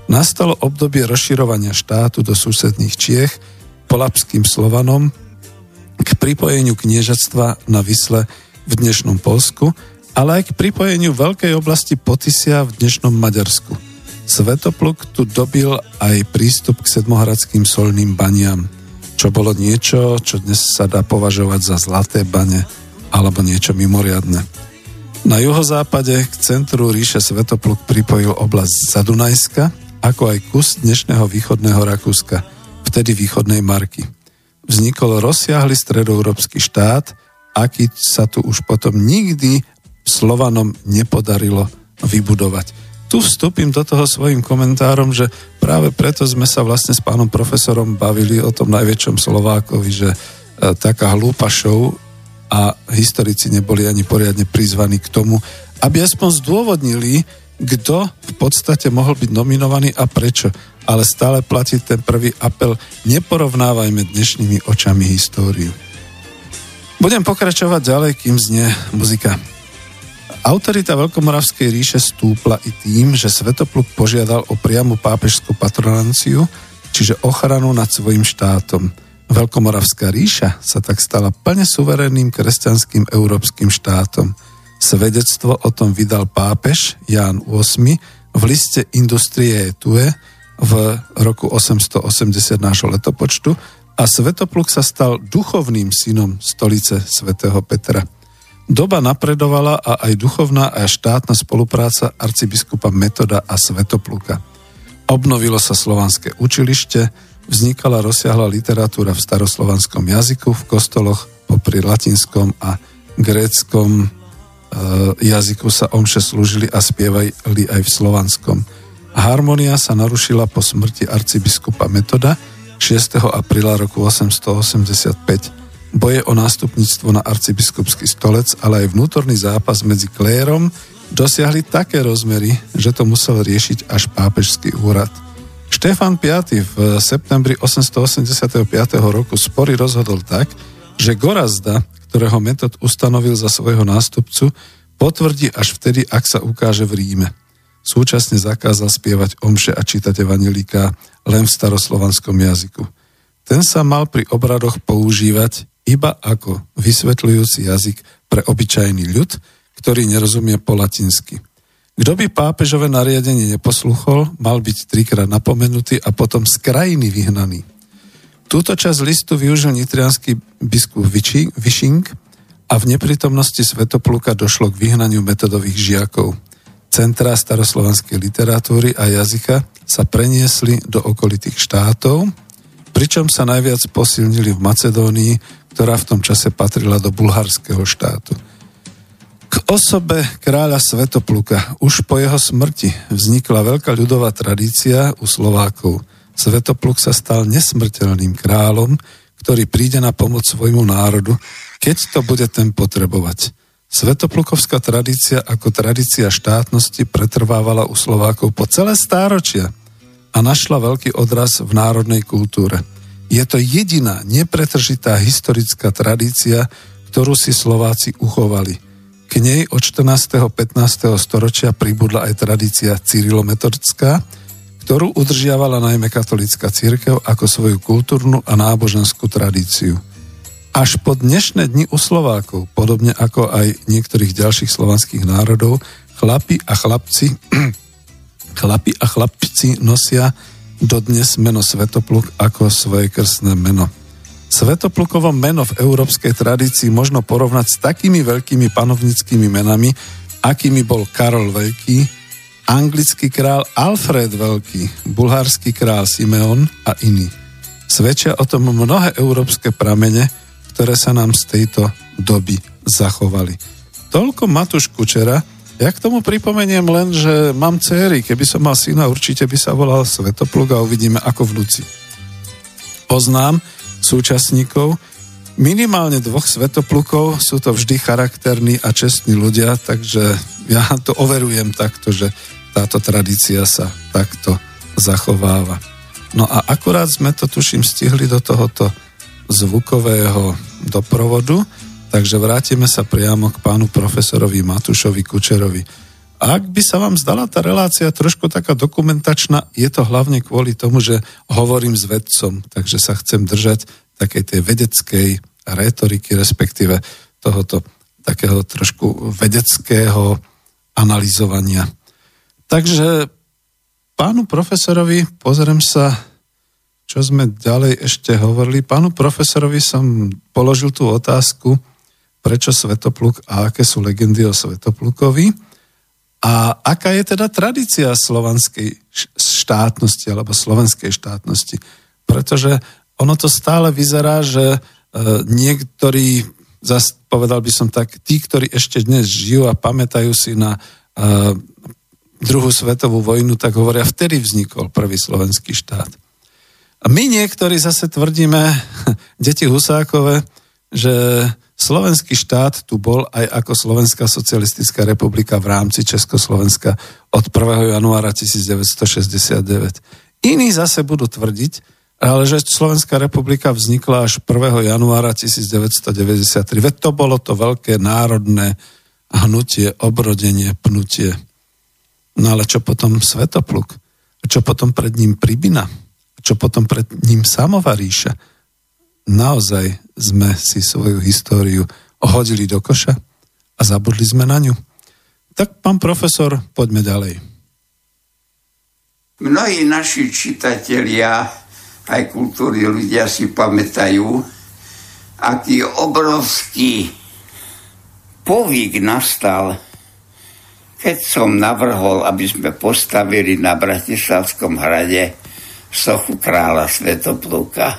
A: Nastalo obdobie rozširovania štátu do susedných Čiech polapským Slovanom k pripojeniu kniežatstva na Vysle v dnešnom Polsku, ale aj k pripojeniu veľkej oblasti Potisia v dnešnom Maďarsku. Svetopluk tu dobil aj prístup k sedmohradským solným baniam, čo bolo niečo, čo dnes sa dá považovať za zlaté bane alebo niečo mimoriadne. Na juhozápade k centru ríše Svetopluk pripojil oblasť Zadunajska, ako aj kus dnešného východného Rakúska, vtedy východnej Marky. Vznikol rozsiahly stredoeurópsky štát, aký sa tu už potom nikdy Slovanom nepodarilo vybudovať tu vstúpim do toho svojim komentárom, že práve preto sme sa vlastne s pánom profesorom bavili o tom najväčšom Slovákovi, že e, taká hlúpa show a historici neboli ani poriadne prizvaní k tomu, aby aspoň zdôvodnili, kto v podstate mohol byť nominovaný a prečo. Ale stále platí ten prvý apel, neporovnávajme dnešnými očami históriu. Budem pokračovať ďalej, kým znie muzika. Autorita Veľkomoravskej ríše stúpla i tým, že Svetopluk požiadal o priamu pápežskú patronanciu, čiže ochranu nad svojim štátom. Veľkomoravská ríša sa tak stala plne suverénnym kresťanským európskym štátom. Svedectvo o tom vydal pápež Ján VIII v liste Industrie Tue v roku 880 nášho letopočtu a Svetopluk sa stal duchovným synom stolice svätého Petra. Doba napredovala a aj duchovná a štátna spolupráca arcibiskupa Metoda a Svetopluka. Obnovilo sa slovanské učilište, vznikala rozsiahla literatúra v staroslovanskom jazyku, v kostoloch popri latinskom a gréckom jazyku sa omše slúžili a spievali aj v slovanskom. Harmonia sa narušila po smrti arcibiskupa Metoda 6. apríla roku 885 boje o nástupníctvo na arcibiskupský stolec, ale aj vnútorný zápas medzi klérom dosiahli také rozmery, že to musel riešiť až pápežský úrad. Štefan V. v septembri 885. roku spory rozhodol tak, že Gorazda, ktorého metod ustanovil za svojho nástupcu, potvrdí až vtedy, ak sa ukáže v Ríme. Súčasne zakázal spievať omše a čítať evangelika len v staroslovanskom jazyku. Ten sa mal pri obradoch používať iba ako vysvetľujúci jazyk pre obyčajný ľud, ktorý nerozumie po latinsky. Kto by pápežové nariadenie neposluchol, mal byť trikrát napomenutý a potom z krajiny vyhnaný. Túto časť listu využil nitrianský biskup Vyšing a v neprítomnosti Svetopluka došlo k vyhnaniu metodových žiakov. centrá staroslovanskej literatúry a jazyka sa preniesli do okolitých štátov, pričom sa najviac posilnili v Macedónii, ktorá v tom čase patrila do bulharského štátu. K osobe kráľa Svetopluka už po jeho smrti vznikla veľká ľudová tradícia u Slovákov. Svetopluk sa stal nesmrteľným kráľom, ktorý príde na pomoc svojmu národu, keď to bude ten potrebovať. Svetoplukovská tradícia ako tradícia štátnosti pretrvávala u Slovákov po celé stáročia a našla veľký odraz v národnej kultúre. Je to jediná nepretržitá historická tradícia, ktorú si Slováci uchovali – k nej od 14. 15. storočia pribudla aj tradícia cyrilometodická, ktorú udržiavala najmä katolická církev ako svoju kultúrnu a náboženskú tradíciu. Až po dnešné dni u Slovákov, podobne ako aj niektorých ďalších slovanských národov, chlapi a chlapci, chlapi a chlapci nosia dodnes meno Svetopluk ako svoje krstné meno. Svetoplukovo meno v európskej tradícii možno porovnať s takými veľkými panovnickými menami, akými bol Karol Veľký, anglický král Alfred Veľký, bulharský král Simeon a iní. Svedčia o tom mnohé európske pramene, ktoré sa nám z tejto doby zachovali. Toľko Matuš Kučera, ja k tomu pripomeniem len, že mám céry, keby som mal syna, určite by sa volal Svetopluk a uvidíme ako vnúci. Poznám, súčasníkov. Minimálne dvoch svetoplukov, sú to vždy charakterní a čestní ľudia, takže ja to overujem takto, že táto tradícia sa takto zachováva. No a akurát sme to tuším stihli do tohoto zvukového doprovodu, takže vrátime sa priamo k pánu profesorovi Matušovi Kučerovi. A ak by sa vám zdala tá relácia trošku taká dokumentačná, je to hlavne kvôli tomu, že hovorím s vedcom, takže sa chcem držať takej tej vedeckej retoriky, respektíve tohoto takého trošku vedeckého analyzovania. Takže pánu profesorovi, pozriem sa, čo sme ďalej ešte hovorili. Pánu profesorovi som položil tú otázku, prečo Svetopluk a aké sú legendy o Svetoplukovi. A aká je teda tradícia slovanskej štátnosti alebo slovenskej štátnosti? Pretože ono to stále vyzerá, že e, niektorí, povedal by som tak, tí, ktorí ešte dnes žijú a pamätajú si na e, druhú svetovú vojnu, tak hovoria, vtedy vznikol prvý slovenský štát. A my niektorí zase tvrdíme, deti Husákové, že Slovenský štát tu bol aj ako Slovenská socialistická republika v rámci Československa od 1. januára 1969. Iní zase budú tvrdiť, ale že Slovenská republika vznikla až 1. januára 1993. Veď to bolo to veľké národné hnutie, obrodenie, pnutie. No ale čo potom Svetopluk? Čo potom pred ním Pribina? Čo potom pred ním Samová ríša? naozaj sme si svoju históriu hodili do koša a zabudli sme na ňu. Tak, pán profesor, poďme ďalej.
B: Mnohí naši čitatelia, aj kultúry ľudia si pamätajú, aký obrovský povík nastal, keď som navrhol, aby sme postavili na Bratislavskom hrade sochu kráľa Svetopluka.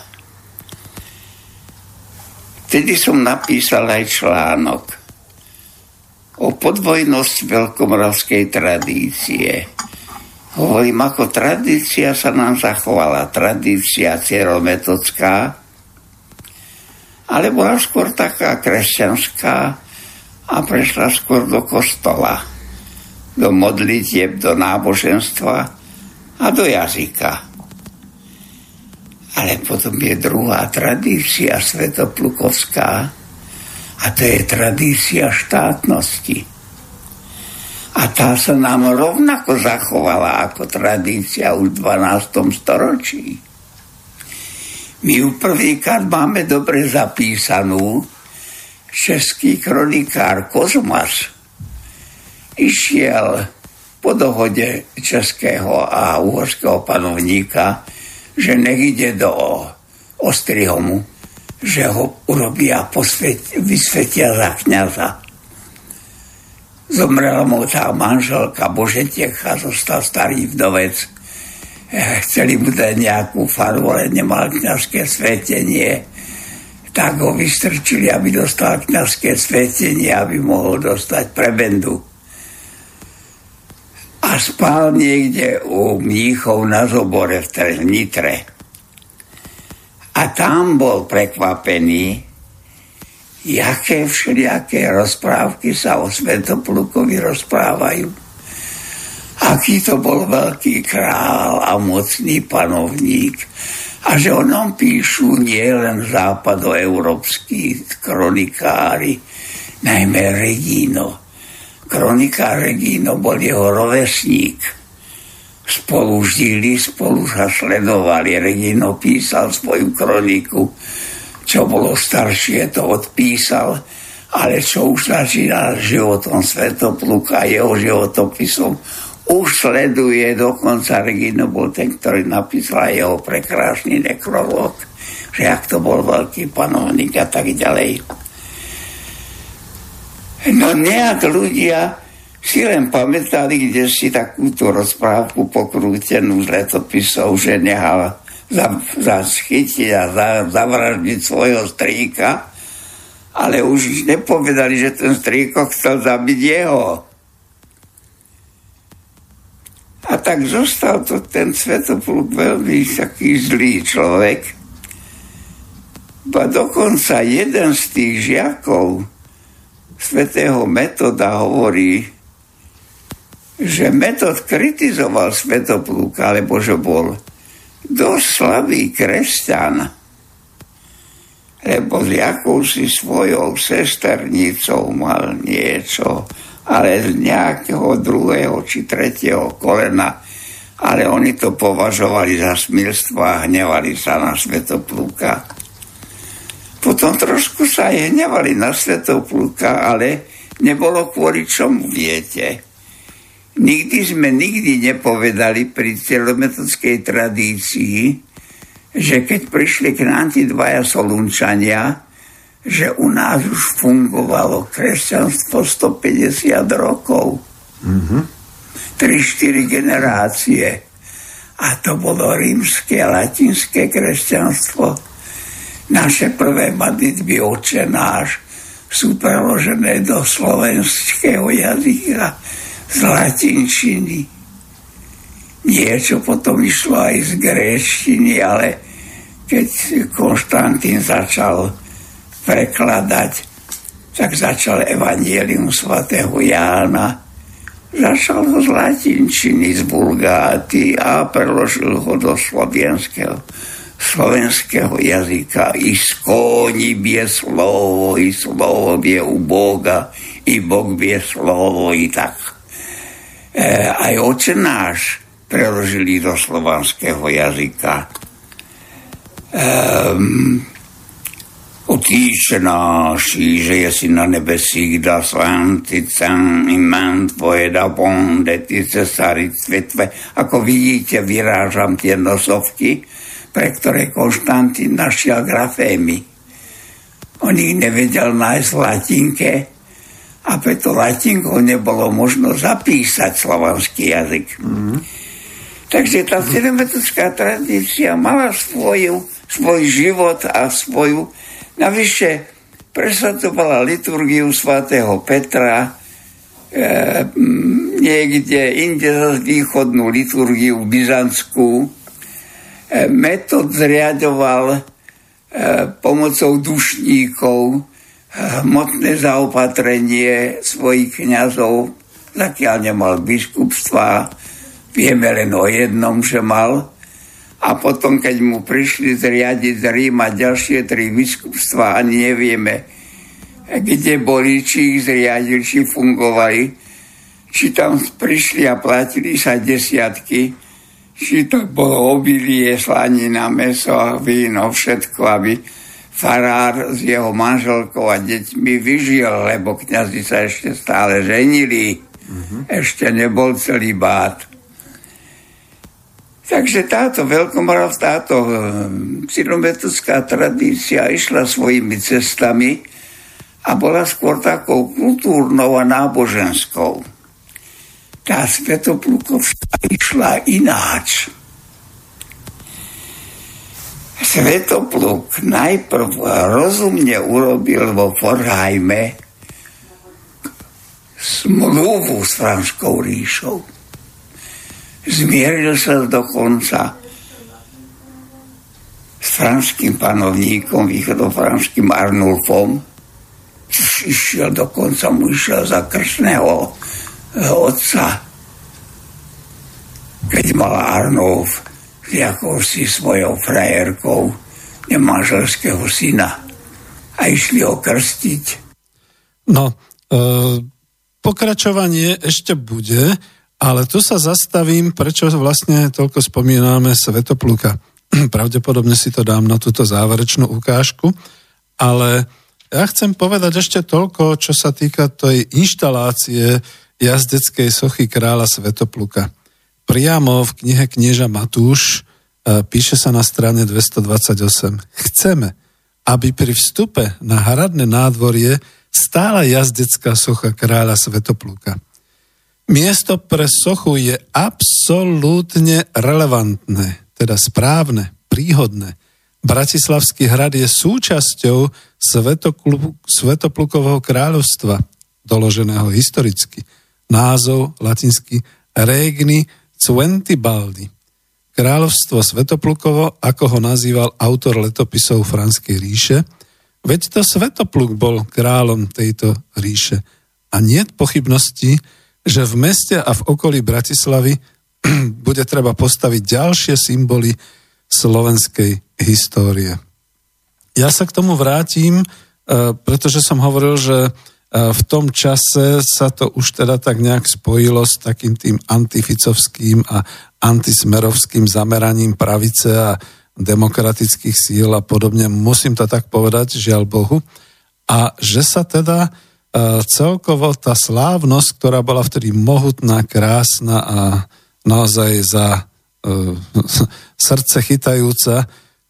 B: Vtedy som napísal aj článok o podvojnosti veľkomoravskej tradície. Hovorím, ako tradícia sa nám zachovala. Tradícia cierometocká, ale bola skôr taká kresťanská a prešla skôr do kostola, do modlitieb, do náboženstva a do jazyka. Ale potom je druhá tradícia svetoplukovská a to je tradícia štátnosti. A tá sa nám rovnako zachovala ako tradícia už v 12. storočí. My ju prvýkrát máme dobre zapísanú. Český kronikár Kozmas išiel po dohode českého a uhorského panovníka že nech ide do Ostrihomu, že ho urobia, posvet, vysvetia za kniaza. Zomrela mu tá manželka Božetiek a zostal starý vdovec. Chceli mu dať nejakú farbu, ale nemal kniazské svetenie. Tak ho vystrčili, aby dostal kniazské svetenie, aby mohol dostať prebendu. A spal niekde u mníchov na zobore v Nitre. A tam bol prekvapený, jaké všelijaké rozprávky sa o Svetoplukovi rozprávajú. Aký to bol veľký král a mocný panovník. A že o ňom píšu nielen západoeurópsky kronikári, najmä Regino. Kronikár Regino bol jeho rovesník. Spolu žili, spolu sa sledovali. Regino písal svoju kroniku čo bolo staršie, to odpísal, ale čo už začína životom Svetopluka, jeho životopisom, už sleduje, dokonca Regino bol ten, ktorý napísal jeho prekrásny nekrolog, že jak to bol veľký panovník a tak ďalej. No nejak ľudia si len pamätali, kde si takúto rozprávku pokrútenú z letopisov, že nehal zachytiť a za, zavraždiť svojho strýka, ale už nepovedali, že ten strýko chcel zabiť jeho. A tak zostal to ten Svetopluk veľmi taký zlý človek. A dokonca jeden z tých žiakov svetého Metoda hovorí, že Metod kritizoval Svetopluka, alebo že bol dosť slabý kresťan, lebo s jakousi svojou sesternicou mal niečo, ale z nejakého druhého či tretieho kolena, ale oni to považovali za smilstvo a hnevali sa na Svetoplúka. Potom trošku sa aj hnevali na Svetoplúka, ale nebolo kvôli čomu, viete. Nikdy sme nikdy nepovedali pri celometodskej tradícii, že keď prišli k nám tí dvaja solunčania, že u nás už fungovalo kresťanstvo 150 rokov. Mm-hmm. 3-4 generácie. A to bolo rímske latinské kresťanstvo. Naše prvé modlitby oče náš sú preložené do slovenského jazyka z latinčiny. Niečo potom išlo aj z gréštiny, ale keď Konštantín začal prekladať, tak začal Evangelium svatého Jána. Začal ho z latinčiny, z vulgáty a preložil ho do slovenského, slovenského jazyka. I skóni bie slovo, i slovo bie u Boga, i Bog bie slovo, i tak E, aj oče náš preložili do slovanského jazyka. Um, Otíče náš, že si na nebesích, da svanticam imán tvoje, da bonde, ty cesari cvetve. Ako vidíte, vyrážam tie nosovky, pre ktoré Konštantín našiel grafémy. On ich nevedel nájsť v latinke, a preto latinkou nebolo možno zapísať slovanský jazyk. Mm. Takže tá cinematorská tradícia mala svoju, svoj život a svoju, navyše presadzovala liturgiu svätého Petra, e, niekde inde za východnú liturgiu byzantskú. E, metod zriadoval e, pomocou dušníkov, hmotné zaopatrenie svojich kniazov, zakiaľ nemal biskupstva, vieme len o jednom, že mal. A potom, keď mu prišli zriadiť z Ríma ďalšie tri biskupstva, ani nevieme, kde boli, či ich zriadili, či fungovali, či tam prišli a platili sa desiatky, či to bolo obilie, slanina, meso, víno, všetko, aby farár s jeho manželkou a deťmi vyžil, lebo kňazi sa ešte stále ženili. Mm-hmm. Ešte nebol celý bát. Takže táto veľkomorov, táto kilometrská eh, tradícia išla svojimi cestami a bola skôr takou kultúrnou a náboženskou. Tá Svetoplukovská išla ináč. Svetopluk najprv rozumne urobil vo Forhajme smluvu s Franskou ríšou. Zmieril sa dokonca s franským panovníkom, východofranským Arnulfom, išiel dokonca mu išiel za kršného otca, keď mal Arnulf si svojou frajerkou nemanželského syna a išli ho krstiť.
A: No, e, pokračovanie ešte bude, ale tu sa zastavím, prečo vlastne toľko spomíname Svetopluka. Pravdepodobne si to dám na túto záverečnú ukážku, ale ja chcem povedať ešte toľko, čo sa týka tej inštalácie jazdeckej sochy kráľa Svetopluka. Priamo v knihe knieža Matúš e, píše sa na strane 228. Chceme, aby pri vstupe na hradné nádvorie stála jazdecká socha kráľa Svetopluka. Miesto pre sochu je absolútne relevantné, teda správne, príhodné – Bratislavský hrad je súčasťou Svetoplukového kráľovstva, doloženého historicky. Názov latinský Regni Cuentibaldi. Kráľovstvo Svetoplukovo, ako ho nazýval autor letopisov Franskej ríše, veď to Svetopluk bol kráľom tejto ríše. A nie pochybnosti, že v meste a v okolí Bratislavy bude treba postaviť ďalšie symboly slovenskej histórie. Ja sa k tomu vrátim, e, pretože som hovoril, že v tom čase sa to už teda tak nejak spojilo s takým tým antificovským a antismerovským zameraním pravice a demokratických síl a podobne. Musím to tak povedať, žiaľ Bohu. A že sa teda e, celkovo tá slávnosť, ktorá bola vtedy mohutná, krásna a naozaj za srdce chytajúca,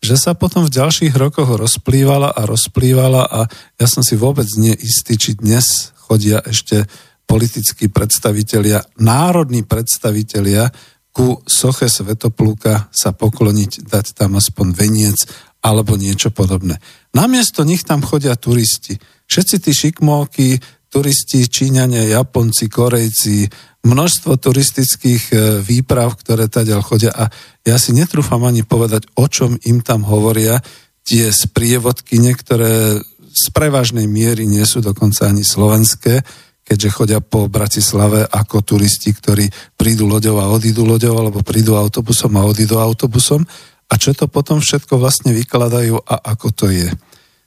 A: že sa potom v ďalších rokoch rozplývala a rozplývala a ja som si vôbec neistý, či dnes chodia ešte politickí predstavitelia, národní predstavitelia ku soche Svetopluka sa pokloniť, dať tam aspoň veniec alebo niečo podobné. Namiesto nich tam chodia turisti. Všetci tí šikmóky, turisti, Číňania, Japonci, Korejci, množstvo turistických e, výprav, ktoré taďal chodia a ja si netrúfam ani povedať, o čom im tam hovoria tie sprievodky, niektoré z prevažnej miery nie sú dokonca ani slovenské, keďže chodia po Bratislave ako turisti, ktorí prídu loďou a odídu loďou, alebo prídu autobusom a odídu autobusom. A čo to potom všetko vlastne vykladajú a ako to je.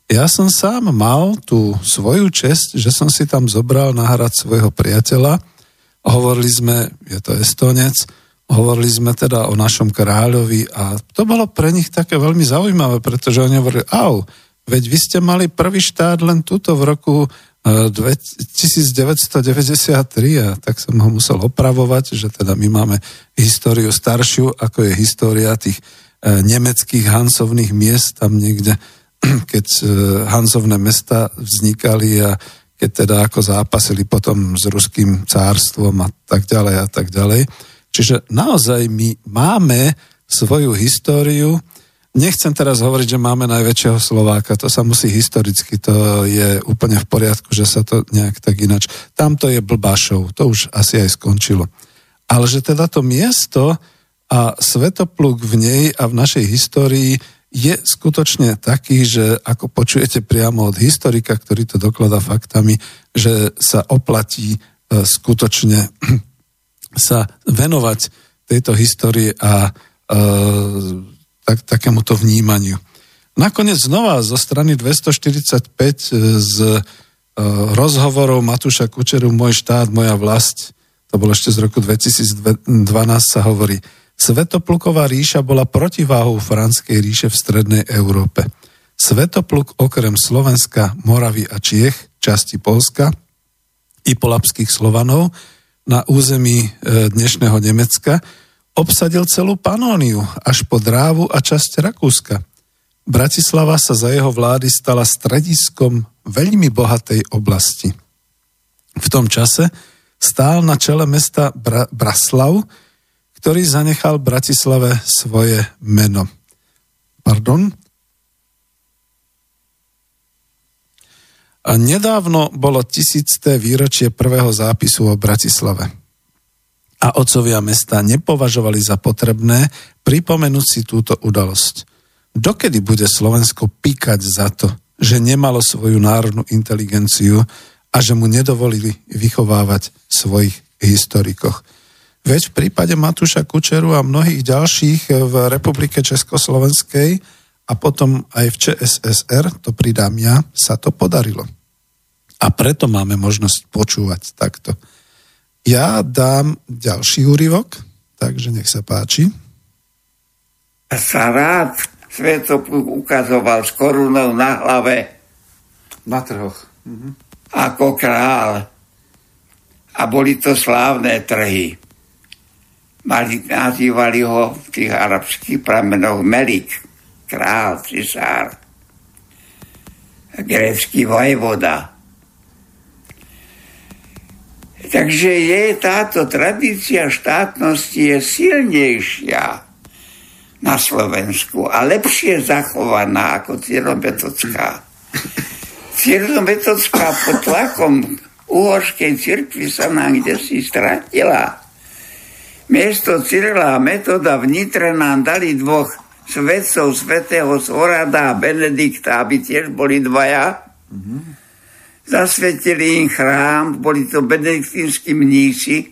A: Ja som sám mal tú svoju čest, že som si tam zobral nahrať svojho priateľa, Hovorili sme, je to Estonec, hovorili sme teda o našom kráľovi a to bolo pre nich také veľmi zaujímavé, pretože oni hovorili, au, veď vy ste mali prvý štát len tuto v roku 1993 e, a tak som ho musel opravovať, že teda my máme históriu staršiu, ako je história tých e, nemeckých hansovných miest tam niekde, keď e, hansovné mesta vznikali a keď teda ako zápasili potom s ruským cárstvom a tak ďalej a tak ďalej. Čiže naozaj my máme svoju históriu. Nechcem teraz hovoriť, že máme najväčšieho Slováka, to sa musí historicky, to je úplne v poriadku, že sa to nejak tak inač. Tamto je blbášov, to už asi aj skončilo. Ale že teda to miesto a svetopluk v nej a v našej histórii je skutočne taký, že ako počujete priamo od historika, ktorý to dokladá faktami, že sa oplatí e, skutočne sa venovať tejto histórii a e, tak, takémuto vnímaniu. Nakoniec znova zo strany 245 e, z rozhovorov Matúša Kučeru Môj štát, moja vlast, to bolo ešte z roku 2012, sa hovorí – Svetopluková ríša bola protiváhou Franskej ríše v strednej Európe. Svetopluk okrem Slovenska, Moravy a Čiech, časti Polska, i polapských Slovanov na území e, dnešného Nemecka obsadil celú Panóniu až po Drávu a časť Rakúska. Bratislava sa za jeho vlády stala strediskom veľmi bohatej oblasti. V tom čase stál na čele mesta Bra- Braslav, ktorý zanechal Bratislave svoje meno. Pardon? A nedávno bolo tisícté výročie prvého zápisu o Bratislave. A otcovia mesta nepovažovali za potrebné pripomenúť si túto udalosť. Dokedy bude Slovensko píkať za to, že nemalo svoju národnú inteligenciu a že mu nedovolili vychovávať svojich historikoch. Veď v prípade Matúša Kučeru a mnohých ďalších v Republike Československej a potom aj v ČSSR, to pridám ja, sa to podarilo. A preto máme možnosť počúvať takto. Ja dám ďalší úryvok, takže nech sa páči.
B: Sa rád Svetopluk ukazoval s korunou na hlave
C: Na trhoch. Mhm.
B: ako král. A boli to slávne trhy. Mali, nazývali ho v tých arabských pramenoch Melik, král, cisár, grécky vojvoda. Takže je táto tradícia štátnosti je silnejšia na Slovensku a lepšie zachovaná ako Cyrobetocká. Cyrobetocká pod tlakom uhorskej cirkvi sa nám kde si stratila. Miesto Cyrila a Metoda v Nitre nám dali dvoch svetcov, svetého Svorada a Benedikta, aby tiež boli dvaja. Zasvetili im chrám, boli to benediktínsky mnísi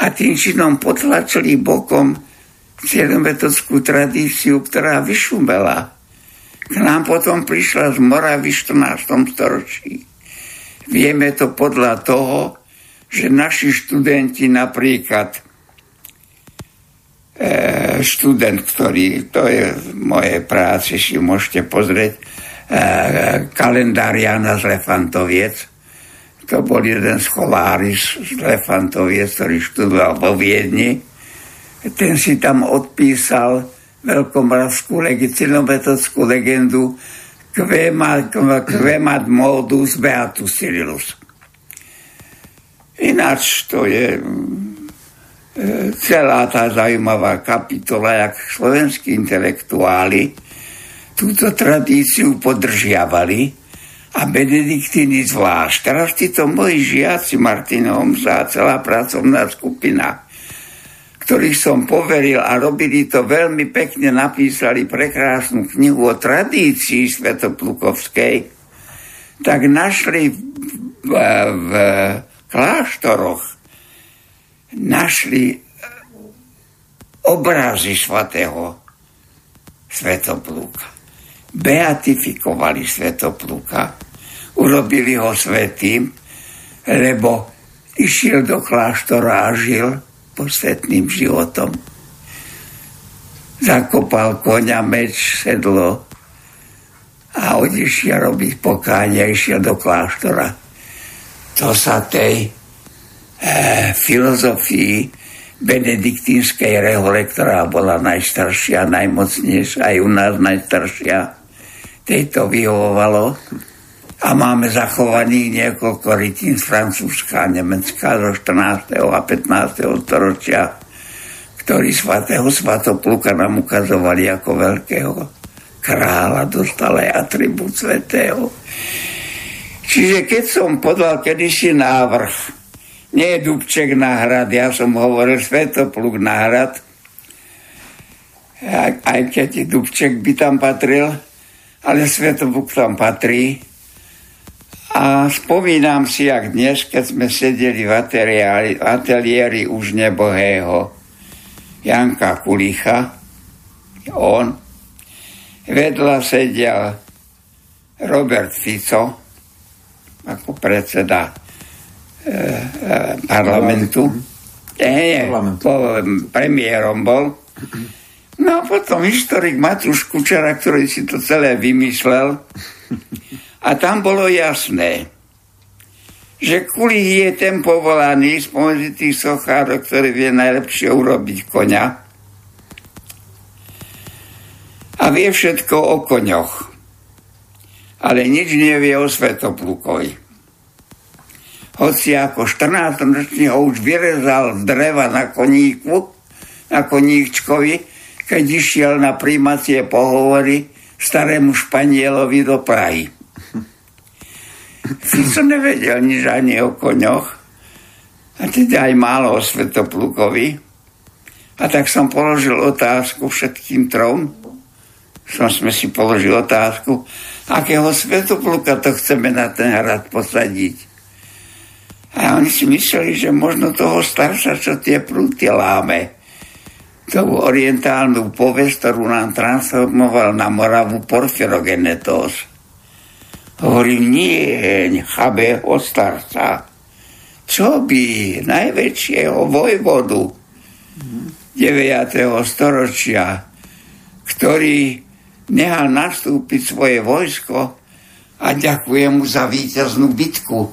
B: a tým činom potlačili bokom cieľometodskú tradíciu, ktorá vyšumela. K nám potom prišla z Moravy v 14. storočí. Vieme to podľa toho, že naši študenti napríklad e, študent, ktorý, to je v mojej práci, si môžete pozrieť, e, kalendár Jana z Lefantoviec. To bol jeden scholári z Lefantoviec, ktorý študoval vo Viedni. Ten si tam odpísal veľkomoravskú legitinometodskú legendu quemat modus beatus Cyrillus. Ináč to je e, celá tá zaujímavá kapitola, jak slovenskí intelektuáli túto tradíciu podržiavali a benediktíny zvlášť. Teraz títo moji žiaci Martinom za celá pracovná skupina, ktorých som poveril a robili to veľmi pekne, napísali prekrásnu knihu o tradícii Svetoplukovskej, tak našli v, v, v kláštoroch našli obrazy svatého Svetopluka. Beatifikovali Svetopluka, urobili ho svetým, lebo išiel do kláštora a žil posvetným životom. Zakopal koňa, meč, sedlo a odišiel robiť pokáňa, išiel do kláštora. To sa tej e, filozofii benediktínskej rehole, ktorá bola najstaršia, najmocnejšia, aj u nás najstaršia, tejto vyhovovalo a máme zachovaných niekoľko rytín z Francúzska a Nemecka zo 14. a 15. storočia, ktorí svatého Svatopluka nám ukazovali ako veľkého kráľa, dostal aj atribút svetého. Čiže keď som podal kedysi návrh, nie je Dubček na hrad, ja som hovoril Svetopluk na hrad, aj, keď Dubček by tam patril, ale Svetopluk tam patrí. A spomínam si, jak dnes, keď sme sedeli v ateliéri, v ateliéri už nebohého Janka Kulicha, on, vedľa sedel Robert Fico, ako predseda e, e, parlamentu. Nie, nie,
C: Parlamentu.
B: po, premiérom bol. No a potom historik Matúš Kučera, ktorý si to celé vymyslel. A tam bolo jasné, že Kulich je ten povolaný spomedzi tých sochárov, ktorý vie najlepšie urobiť koňa. A vie všetko o koňoch. Ale nič nevie o Svetoplukovi. Hoci ako 14-ročný ho už vyrezal z dreva na koníku, na koníčkovi, keď išiel na príjmacie pohovory starému Španielovi do Prahy. Fico nevedel nič ani o koňoch, a teda aj málo o Svetoplukovi. A tak som položil otázku všetkým trom. Som sme si položil otázku, akého Svetopluka to chceme na ten hrad posadiť. A oni si mysleli, že možno toho starša, čo tie prúty láme. Tú orientálnu povesť, ktorú nám transformoval na Moravu Porfirogenetos. Hovorím, nie, chabého starca čo by najväčšieho vojvodu 9. storočia, ktorý nehal nastúpiť svoje vojsko a ďakujem mu za víťaznú bitku.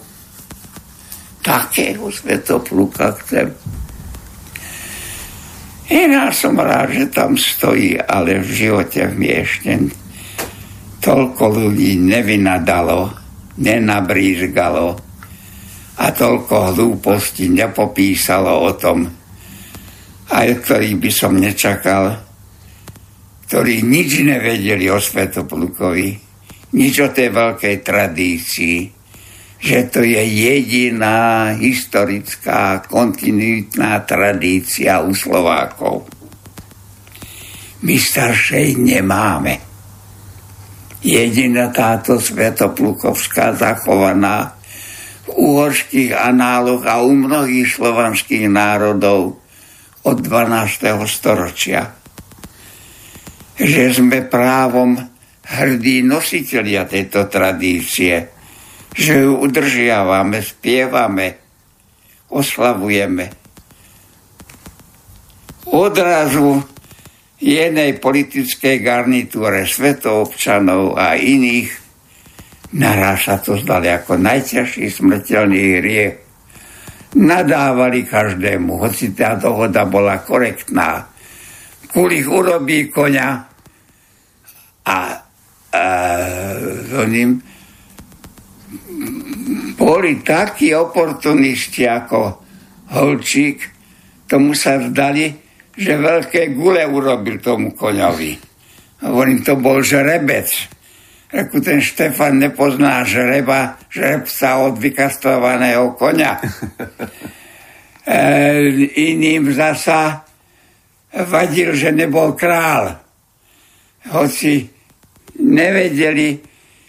B: Takého svetopluka chcem. Iná som rád, že tam stojí, ale v živote v ešte toľko ľudí nevynadalo, nenabrízgalo, a toľko hlúposti nepopísalo o tom, aj ktorých by som nečakal, ktorí nič nevedeli o Svetoplukovi, nič o tej veľkej tradícii, že to je jediná historická kontinuitná tradícia u Slovákov. My staršej nemáme. Jediná táto svetoplukovská zachovaná v uhorských análoch a u mnohých slovanských národov od 12. storočia. Že sme právom hrdí nositeľia tejto tradície, že ju udržiavame, spievame, oslavujeme. Odrazu jednej politickej garnitúre svetoobčanov a iných Naraz sa to zdali ako najťažší smrteľný hriech. Nadávali každému, hoci tá dohoda bola korektná. Kulich urobí koňa a, a ním boli takí oportunisti ako Holčík, tomu sa zdali, že veľké gule urobil tomu koňovi. Hovorím, to bol žrebec ako ten Štefan nepozná žreba, žrebca od vykastrovaného konia. e, iným zasa vadil, že nebol král. Hoci nevedeli,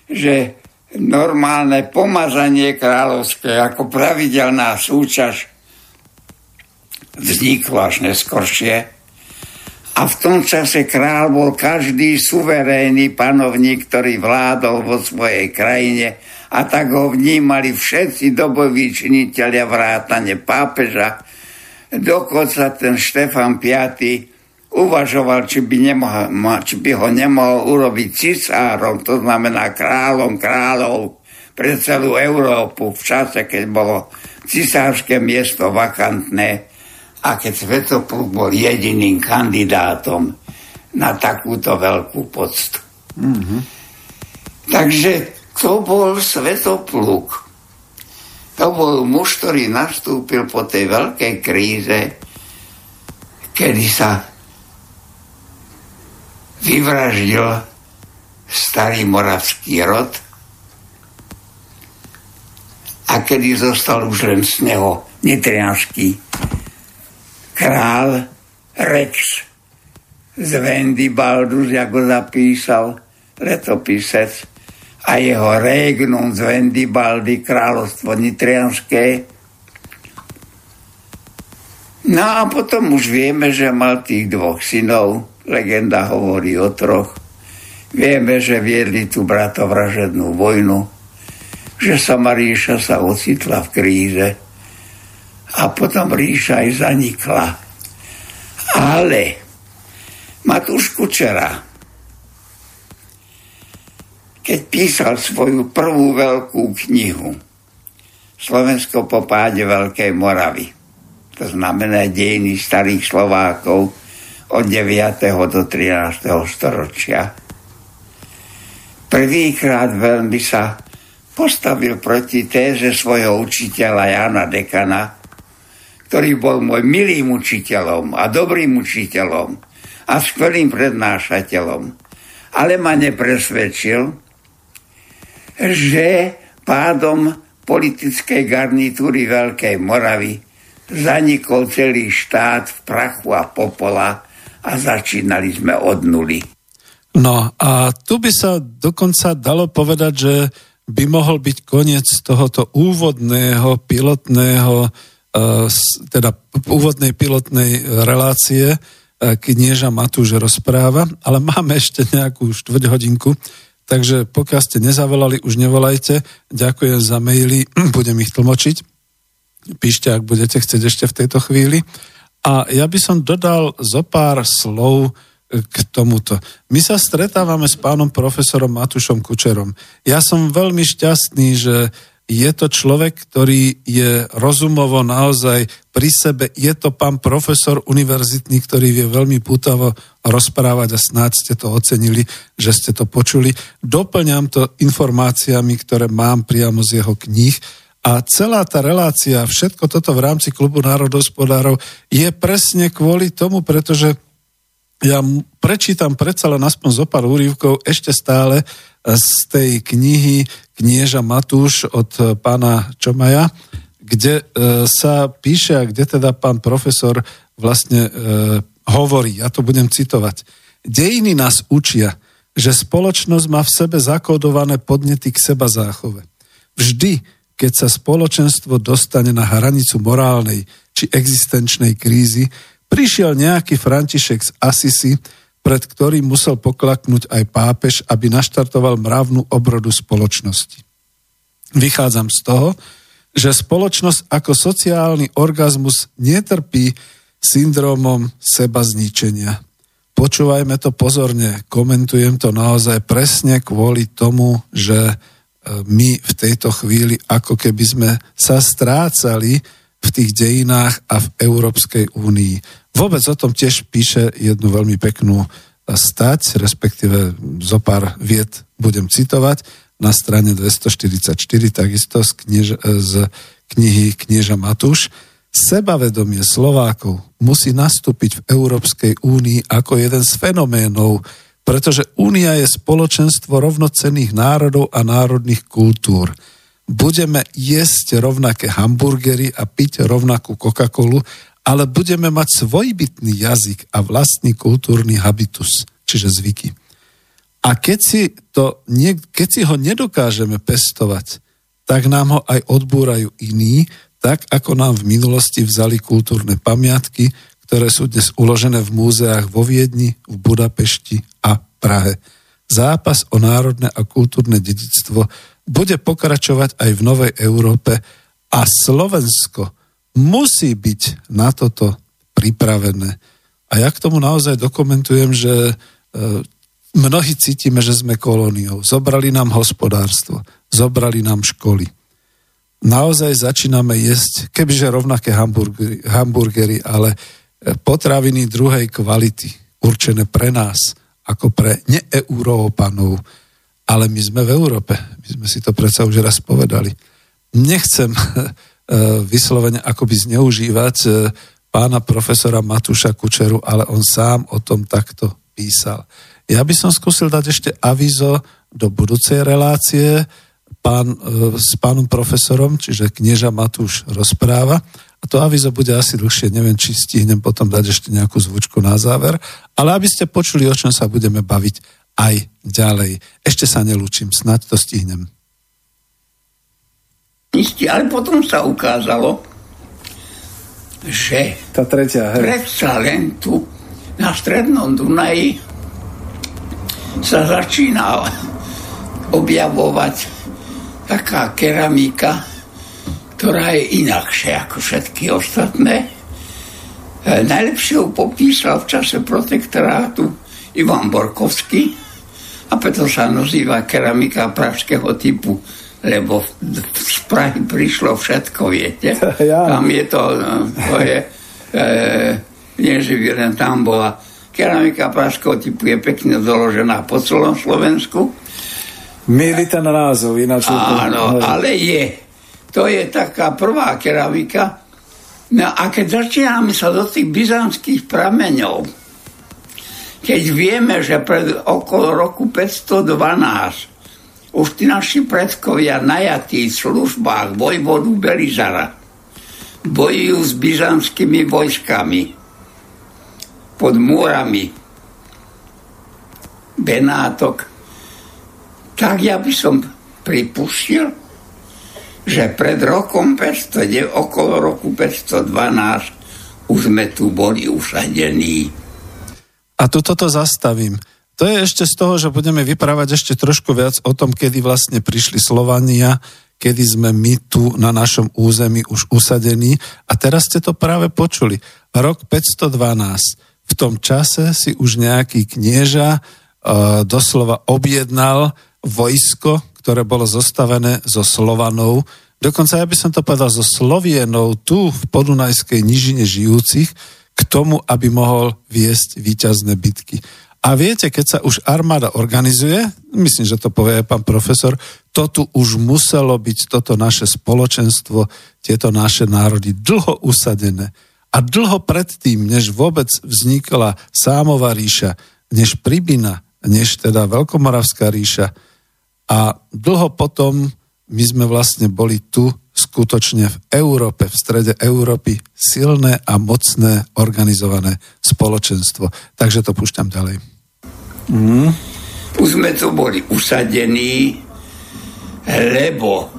B: že normálne pomazanie kráľovské ako pravidelná súčasť vzniklo až neskoršie a v tom čase král bol každý suverénny panovník, ktorý vládol vo svojej krajine a tak ho vnímali všetci doboví činiteľia vrátane pápeža. Dokonca ten Štefan V uvažoval, či by, nemohol, či by ho nemohol urobiť cisárom, to znamená kráľom kráľov pre celú Európu v čase, keď bolo cisárske miesto vakantné a keď Svetopluk bol jediným kandidátom na takúto veľkú poctu. Mm-hmm. Takže to bol Svetopluk. To bol muž, ktorý nastúpil po tej veľkej kríze, kedy sa vyvraždil starý moravský rod a kedy zostal už len z neho nitrianský král Rex z Vendibaldus, ako zapísal letopisec, a jeho regnum z Vendibaldi, kráľovstvo nitrianské. No a potom už vieme, že mal tých dvoch synov, legenda hovorí o troch. Vieme, že viedli tú bratovražednú vojnu, že sama ríša sa ocitla v kríze a potom ríša aj zanikla. Ale Matúš Kučera, keď písal svoju prvú veľkú knihu Slovensko po páde Veľkej Moravy, to znamená dejiny starých Slovákov od 9. do 13. storočia, prvýkrát veľmi sa postavil proti téze svojho učiteľa Jana Dekana, ktorý bol môj milým učiteľom a dobrým učiteľom a skvelým prednášateľom. Ale ma nepresvedčil, že pádom politickej garnitúry Veľkej Moravy zanikol celý štát v prachu a popola a začínali sme od nuly.
A: No a tu by sa dokonca dalo povedať, že by mohol byť koniec tohoto úvodného pilotného, e, teda úvodnej pilotnej relácie, e, knieža Matúš rozpráva, ale máme ešte nejakú štvrť hodinku, takže pokiaľ ste nezavolali, už nevolajte. Ďakujem za maily, budem ich tlmočiť. Píšte, ak budete chcieť ešte v tejto chvíli. A ja by som dodal zo pár slov, k tomuto. My sa stretávame s pánom profesorom Matušom Kučerom. Ja som veľmi šťastný, že je to človek, ktorý je rozumovo naozaj pri sebe. Je to pán profesor univerzitný, ktorý vie veľmi putavo rozprávať a snáď ste to ocenili, že ste to počuli. Doplňam to informáciami, ktoré mám priamo z jeho kníh. A celá tá relácia, všetko toto v rámci klubu národospodárov je presne kvôli tomu, pretože ja prečítam predsa len aspoň zo pár úrivkov ešte stále z tej knihy Knieža Matúš od pána Čomaja, kde e, sa píše a kde teda pán profesor vlastne e, hovorí, ja to budem citovať. Dejiny nás učia, že spoločnosť má v sebe zakódované podnety k seba záchove. Vždy, keď sa spoločenstvo dostane na hranicu morálnej či existenčnej krízy, Prišiel nejaký František z Asisi, pred ktorým musel poklaknúť aj pápež, aby naštartoval mravnú obrodu spoločnosti. Vychádzam z toho, že spoločnosť ako sociálny orgazmus netrpí syndromom seba zničenia. Počúvajme to pozorne, komentujem to naozaj presne kvôli tomu, že e, my v tejto chvíli ako keby sme sa strácali v tých dejinách a v Európskej únii. Vôbec o tom tiež píše jednu veľmi peknú stať, respektíve zo pár viet budem citovať na strane 244, takisto z, kniež, z knihy Knieža Matúš. Sebavedomie Slovákov musí nastúpiť v Európskej únii ako jeden z fenoménov, pretože únia je spoločenstvo rovnocenných národov a národných kultúr. Budeme jesť rovnaké hamburgery a piť rovnakú Coca-Colu ale budeme mať svojbytný jazyk a vlastný kultúrny habitus, čiže zvyky. A keď si, to, keď si ho nedokážeme pestovať, tak nám ho aj odbúrajú iní, tak ako nám v minulosti vzali kultúrne pamiatky, ktoré sú dnes uložené v múzeách vo Viedni, v Budapešti a Prahe. Zápas o národné a kultúrne dedictvo bude pokračovať aj v Novej Európe a Slovensko musí byť na toto pripravené. A ja k tomu naozaj dokumentujem, že e, mnohí cítime, že sme kolóniou. Zobrali nám hospodárstvo, zobrali nám školy. Naozaj začíname jesť, kebyže rovnaké hamburgery, hamburgery ale e, potraviny druhej kvality, určené pre nás, ako pre neeurópanov. Ale my sme v Európe. My sme si to predsa už raz povedali. Nechcem E, vyslovene akoby zneužívať e, pána profesora Matúša Kučeru, ale on sám o tom takto písal. Ja by som skúsil dať ešte avizo do budúcej relácie pán, e, s pánom profesorom, čiže knieža Matúš rozpráva. A to avizo bude asi dlhšie, neviem, či stihnem potom dať ešte nejakú zvučku na záver, ale aby ste počuli, o čom sa budeme baviť aj ďalej. Ešte sa nelúčim, snáď to stihnem
B: ale potom sa ukázalo, že
A: tá tretia, hej.
B: predsa len tu na strednom Dunaji sa začína objavovať taká keramika, ktorá je inakšia ako všetky ostatné. E, najlepšie ju popísal v čase protektorátu Ivan Borkovský a preto sa nazýva keramika pražského typu lebo z Prahy prišlo všetko, viete. Ja. Tam je to, to je, e, nie že len tam bola keramika pražského typu je pekne doložená po celom Slovensku.
A: Mýli ten názov, ináč...
B: Áno, ale je. To je taká prvá keramika. No a keď začíname sa do tých byzantských prameňov, keď vieme, že pred okolo roku 512 už tí naši predkovia najatí v službách vojvodu Belizara bojujú s byzantskými vojskami pod múrami Benátok, tak ja by som pripustil, že pred rokom 500, okolo roku 512 už sme tu boli usadení.
A: A tu toto zastavím. To je ešte z toho, že budeme vyprávať ešte trošku viac o tom, kedy vlastne prišli Slovania, kedy sme my tu na našom území už usadení. A teraz ste to práve počuli. Rok 512. V tom čase si už nejaký knieža uh, doslova objednal vojsko, ktoré bolo zostavené zo Slovanov, dokonca ja by som to povedal zo Slovienov tu v podunajskej nižine žijúcich, k tomu, aby mohol viesť výťazné bitky. A viete, keď sa už armáda organizuje, myslím, že to povie aj pán profesor, to tu už muselo byť toto naše spoločenstvo, tieto naše národy dlho usadené. A dlho predtým, než vôbec vznikla Sámová ríša, než Pribina, než teda Veľkomoravská ríša, a dlho potom my sme vlastne boli tu skutočne v Európe, v strede Európy silné a mocné organizované spoločenstvo. Takže to púšťam ďalej.
B: Mm. Už sme tu boli usadení, lebo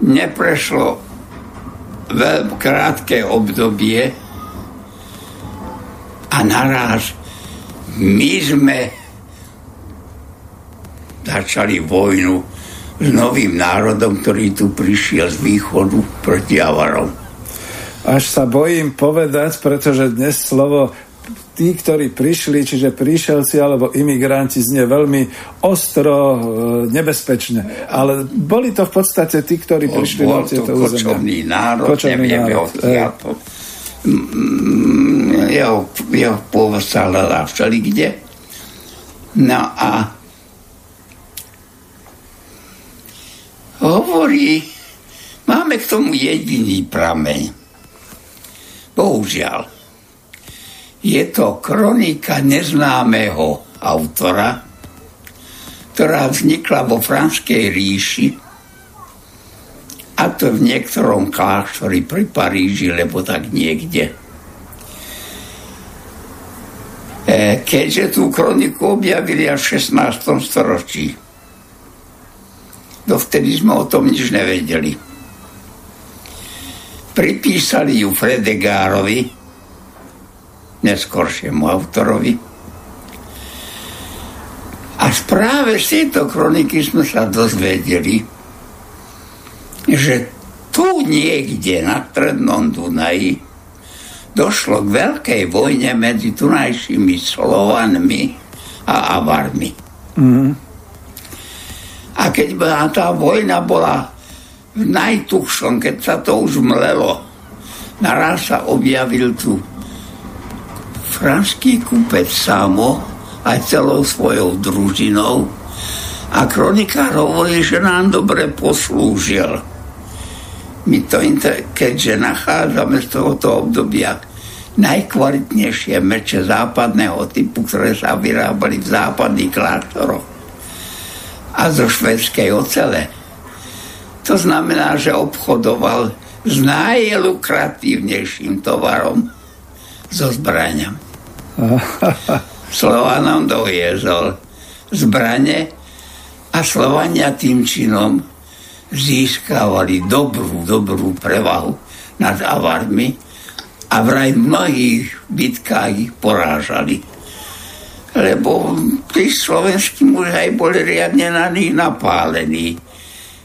B: neprešlo veľmi krátke obdobie a naraz my sme začali vojnu s novým národom, ktorý tu prišiel z východu proti Avarom.
A: Až sa bojím povedať, pretože dnes slovo tí, ktorí prišli, čiže príšelci alebo imigranti, znie veľmi ostro, e, nebezpečne. Ale boli to v podstate tí, ktorí prišli
B: na tieto územia. kočovný národ, kočovný nevieme národ. odkiaľ jeho, jeho pôvod sa hľadá všeli kde. No a hovorí, máme k tomu jediný prameň. Bohužiaľ. Je to kronika neznámeho autora, ktorá vznikla vo Franskej ríši a to v niektorom kláštore pri Paríži, lebo tak niekde. E, keďže tú kroniku objavili až v 16. storočí, Dovtedy sme o tom nič nevedeli. Pripísali ju Fredegárovi, neskoršiemu autorovi. A práve z tejto kroniky sme sa dozvedeli, že tu niekde na Strednom Dunaji došlo k veľkej vojne medzi tunajšími Slovanmi a Avarmi. Mm-hmm. A keď tá vojna bola v najtuchšom, keď sa to už mlelo, naraz sa objavil tu franský kúpec Samo aj celou svojou družinou a kronikár hovorí, že nám dobre poslúžil. My to, keďže nachádzame z tohoto obdobia najkvalitnejšie meče západného typu, ktoré sa vyrábali v západných kláštoroch a zo švedskej ocele. To znamená, že obchodoval s najlukratívnejším tovarom so zbraniam. Slovanom doviezol zbranie a Slovania tým činom získavali dobrú, dobrú prevahu nad Avarmi a vraj v mnohých bitkách ich porážali lebo tí slovenskí muži aj boli riadne na nich napálení.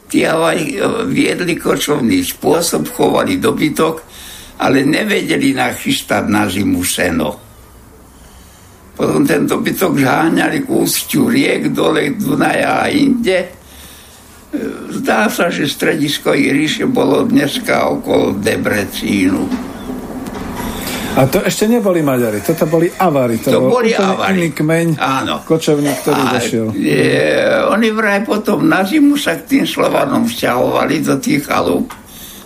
B: Tí aj viedli kočovný spôsob, chovali dobytok, ale nevedeli nachystať na zimu seno. Potom ten dobytok zháňali k ústiu riek, dole Dunaja a inde. Zdá sa, že stredisko Iriše bolo dneska okolo Debrecínu.
A: A to ešte neboli Maďari, toto boli Avari. To,
B: To
A: bol
B: boli Avari.
A: iný kmeň,
B: Áno.
A: kočovník, ktorý
B: A,
A: došiel.
B: E, oni vraj potom na zimu sa k tým Slovanom vzťahovali do tých chalúb.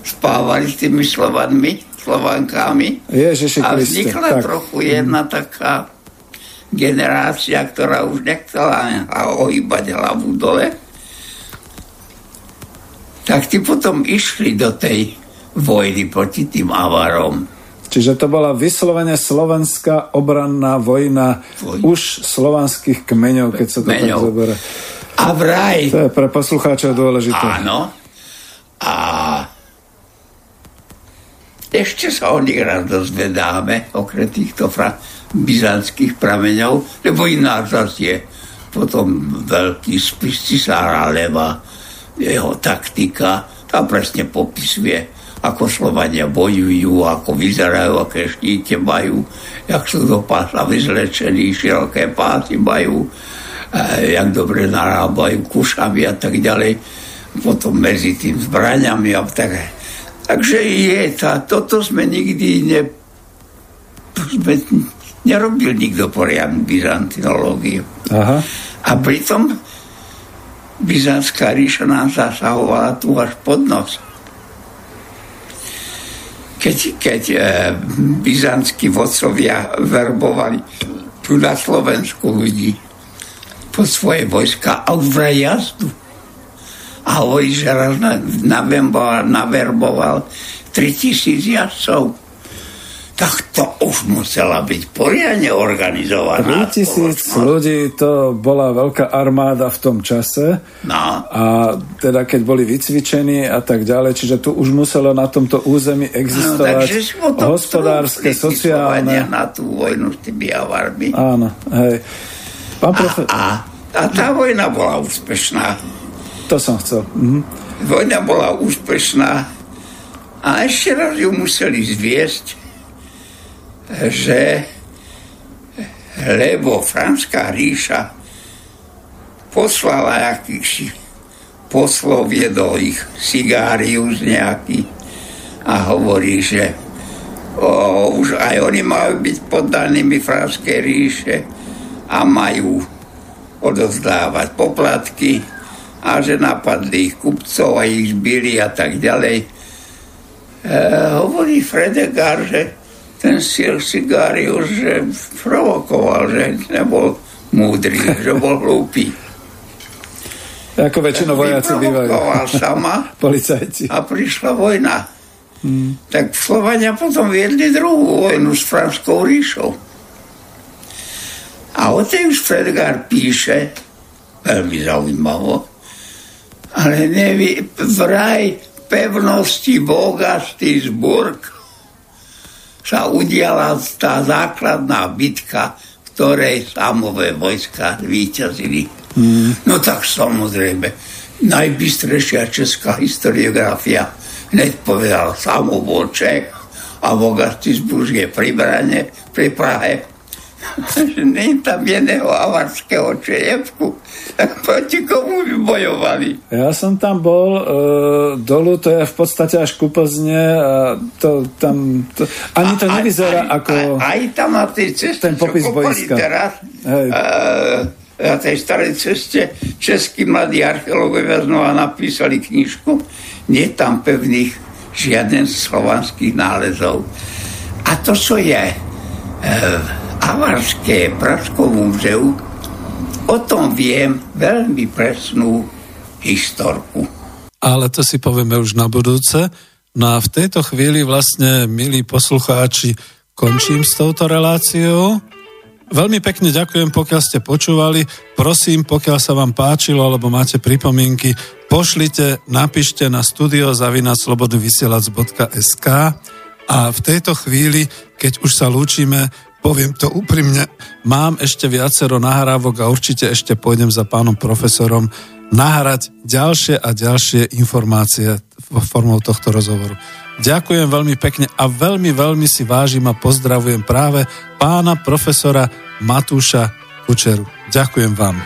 B: Spávali s tými Slovanmi, Slovankami.
A: Ježiši
B: A
A: Kriste,
B: vznikla
A: tak.
B: trochu jedna taká generácia, ktorá už nechcela ohýbať hlavu dole. Tak tí potom išli do tej vojny proti tým Avarom.
A: Čiže to bola vyslovene slovenská obranná vojna
B: Voj-
A: už slovanských kmeňov, keď sa to tak
B: Kmeňov.
A: zoberie.
B: A vraj
A: To je pre poslucháčov dôležité.
B: Áno. A ešte sa o nich raz dozvedáme, okrem týchto fra- byzantských prameňov, lebo ináč zase je potom veľký spis cisára Leva, jeho taktika, tá presne popisuje, ako Slovania bojujú, ako vyzerajú, aké štíte majú, jak sú do pása vyzlečení, široké pásy majú, eh, jak dobre narábajú kušami a tak ďalej. Potom medzi tým zbraňami a tak. Takže je tá, toto sme nikdy ne, sme, nerobil nikto poriadnu byzantinológiu.
A: Aha.
B: A pritom Byzantská ríša nám zasahovala tu až pod nos. Keď, keď e, byzantskí vodcovia verbovali tu na Slovensku ľudí po svoje vojska a už vraj jazdu. A hovorí, že raz na, naverboval, naverboval 3000 jazdcov. Tak to už musela byť poriadne organizovaná.
A: 3000
B: spoločnosť.
A: ľudí, to bola veľká armáda v tom čase.
B: No.
A: A teda keď boli vycvičení a tak ďalej, čiže tu už muselo na tomto území
B: No,
A: existovať
B: sú potom
A: hospodárske, sociálne.
B: na tú vojnu s tými avarmi.
A: Áno, hej. Pán profe...
B: A, a tá vojna bola úspešná.
A: To som chcel. Mhm.
B: Vojna bola úspešná a ešte raz ju museli zviesť, že lebo Franská ríša poslala akýchsi poslov, viedol ich Sigárius nejaký a hovorí, že o, už aj oni majú byť poddanými Franskej ríše a majú odovzdávať poplatky a že napadli ich kupcov a ich zbili a tak ďalej. E, hovorí Fredegar, že ten Sir Sigarius, že provokoval, že nebol múdry, že bol hlúpy.
A: Ako väčšinou vojaci bývajú.
B: Sama
A: Policajti.
B: a prišla vojna. Tak Slovania potom viedli druhú vojnu s Franskou ríšou. A o tej už Fredgar píše, veľmi zaujímavo, ale nevie, vraj pevnosti Bogastisburg sa udiala tá základná bitka, v ktorej samové vojska víťazili. No tak samozrejme, najbystrejšia česká historiografia hneď povedal, samo bol Čech a Bogastisburg je pri Brane, pri Prahe. že nie je tam jedného avarského čejevku, proti komu by bojovali?
A: Ja som tam bol, e, dolu to je v podstate až ku Plzne a to tam, to, ani to
B: Aj-
A: nevyzerá
B: aj,
A: ako...
B: Aj, aj tam na tej ceste,
A: ten popis boiska.
B: teraz,
A: Hej.
B: eh, na tej starej ceste českí mladí archeológovia znova napísali knižku. Nie tam pevných žiaden slovanských nálezov. A to, čo je e, Avarské Pražsko múzeu, o tom viem veľmi presnú historku.
A: ale to si povieme už na budúce. No a v tejto chvíli vlastne, milí poslucháči, končím s touto reláciou. Veľmi pekne ďakujem, pokiaľ ste počúvali. Prosím, pokiaľ sa vám páčilo, alebo máte pripomienky, pošlite, napíšte na studiozavinaslobodnyvysielac.sk a v tejto chvíli, keď už sa lúčime, poviem to úprimne, mám ešte viacero nahrávok a určite ešte pôjdem za pánom profesorom nahrať ďalšie a ďalšie informácie formou tohto rozhovoru. Ďakujem veľmi pekne a veľmi, veľmi si vážim a pozdravujem práve pána profesora Matúša Kučeru. Ďakujem vám.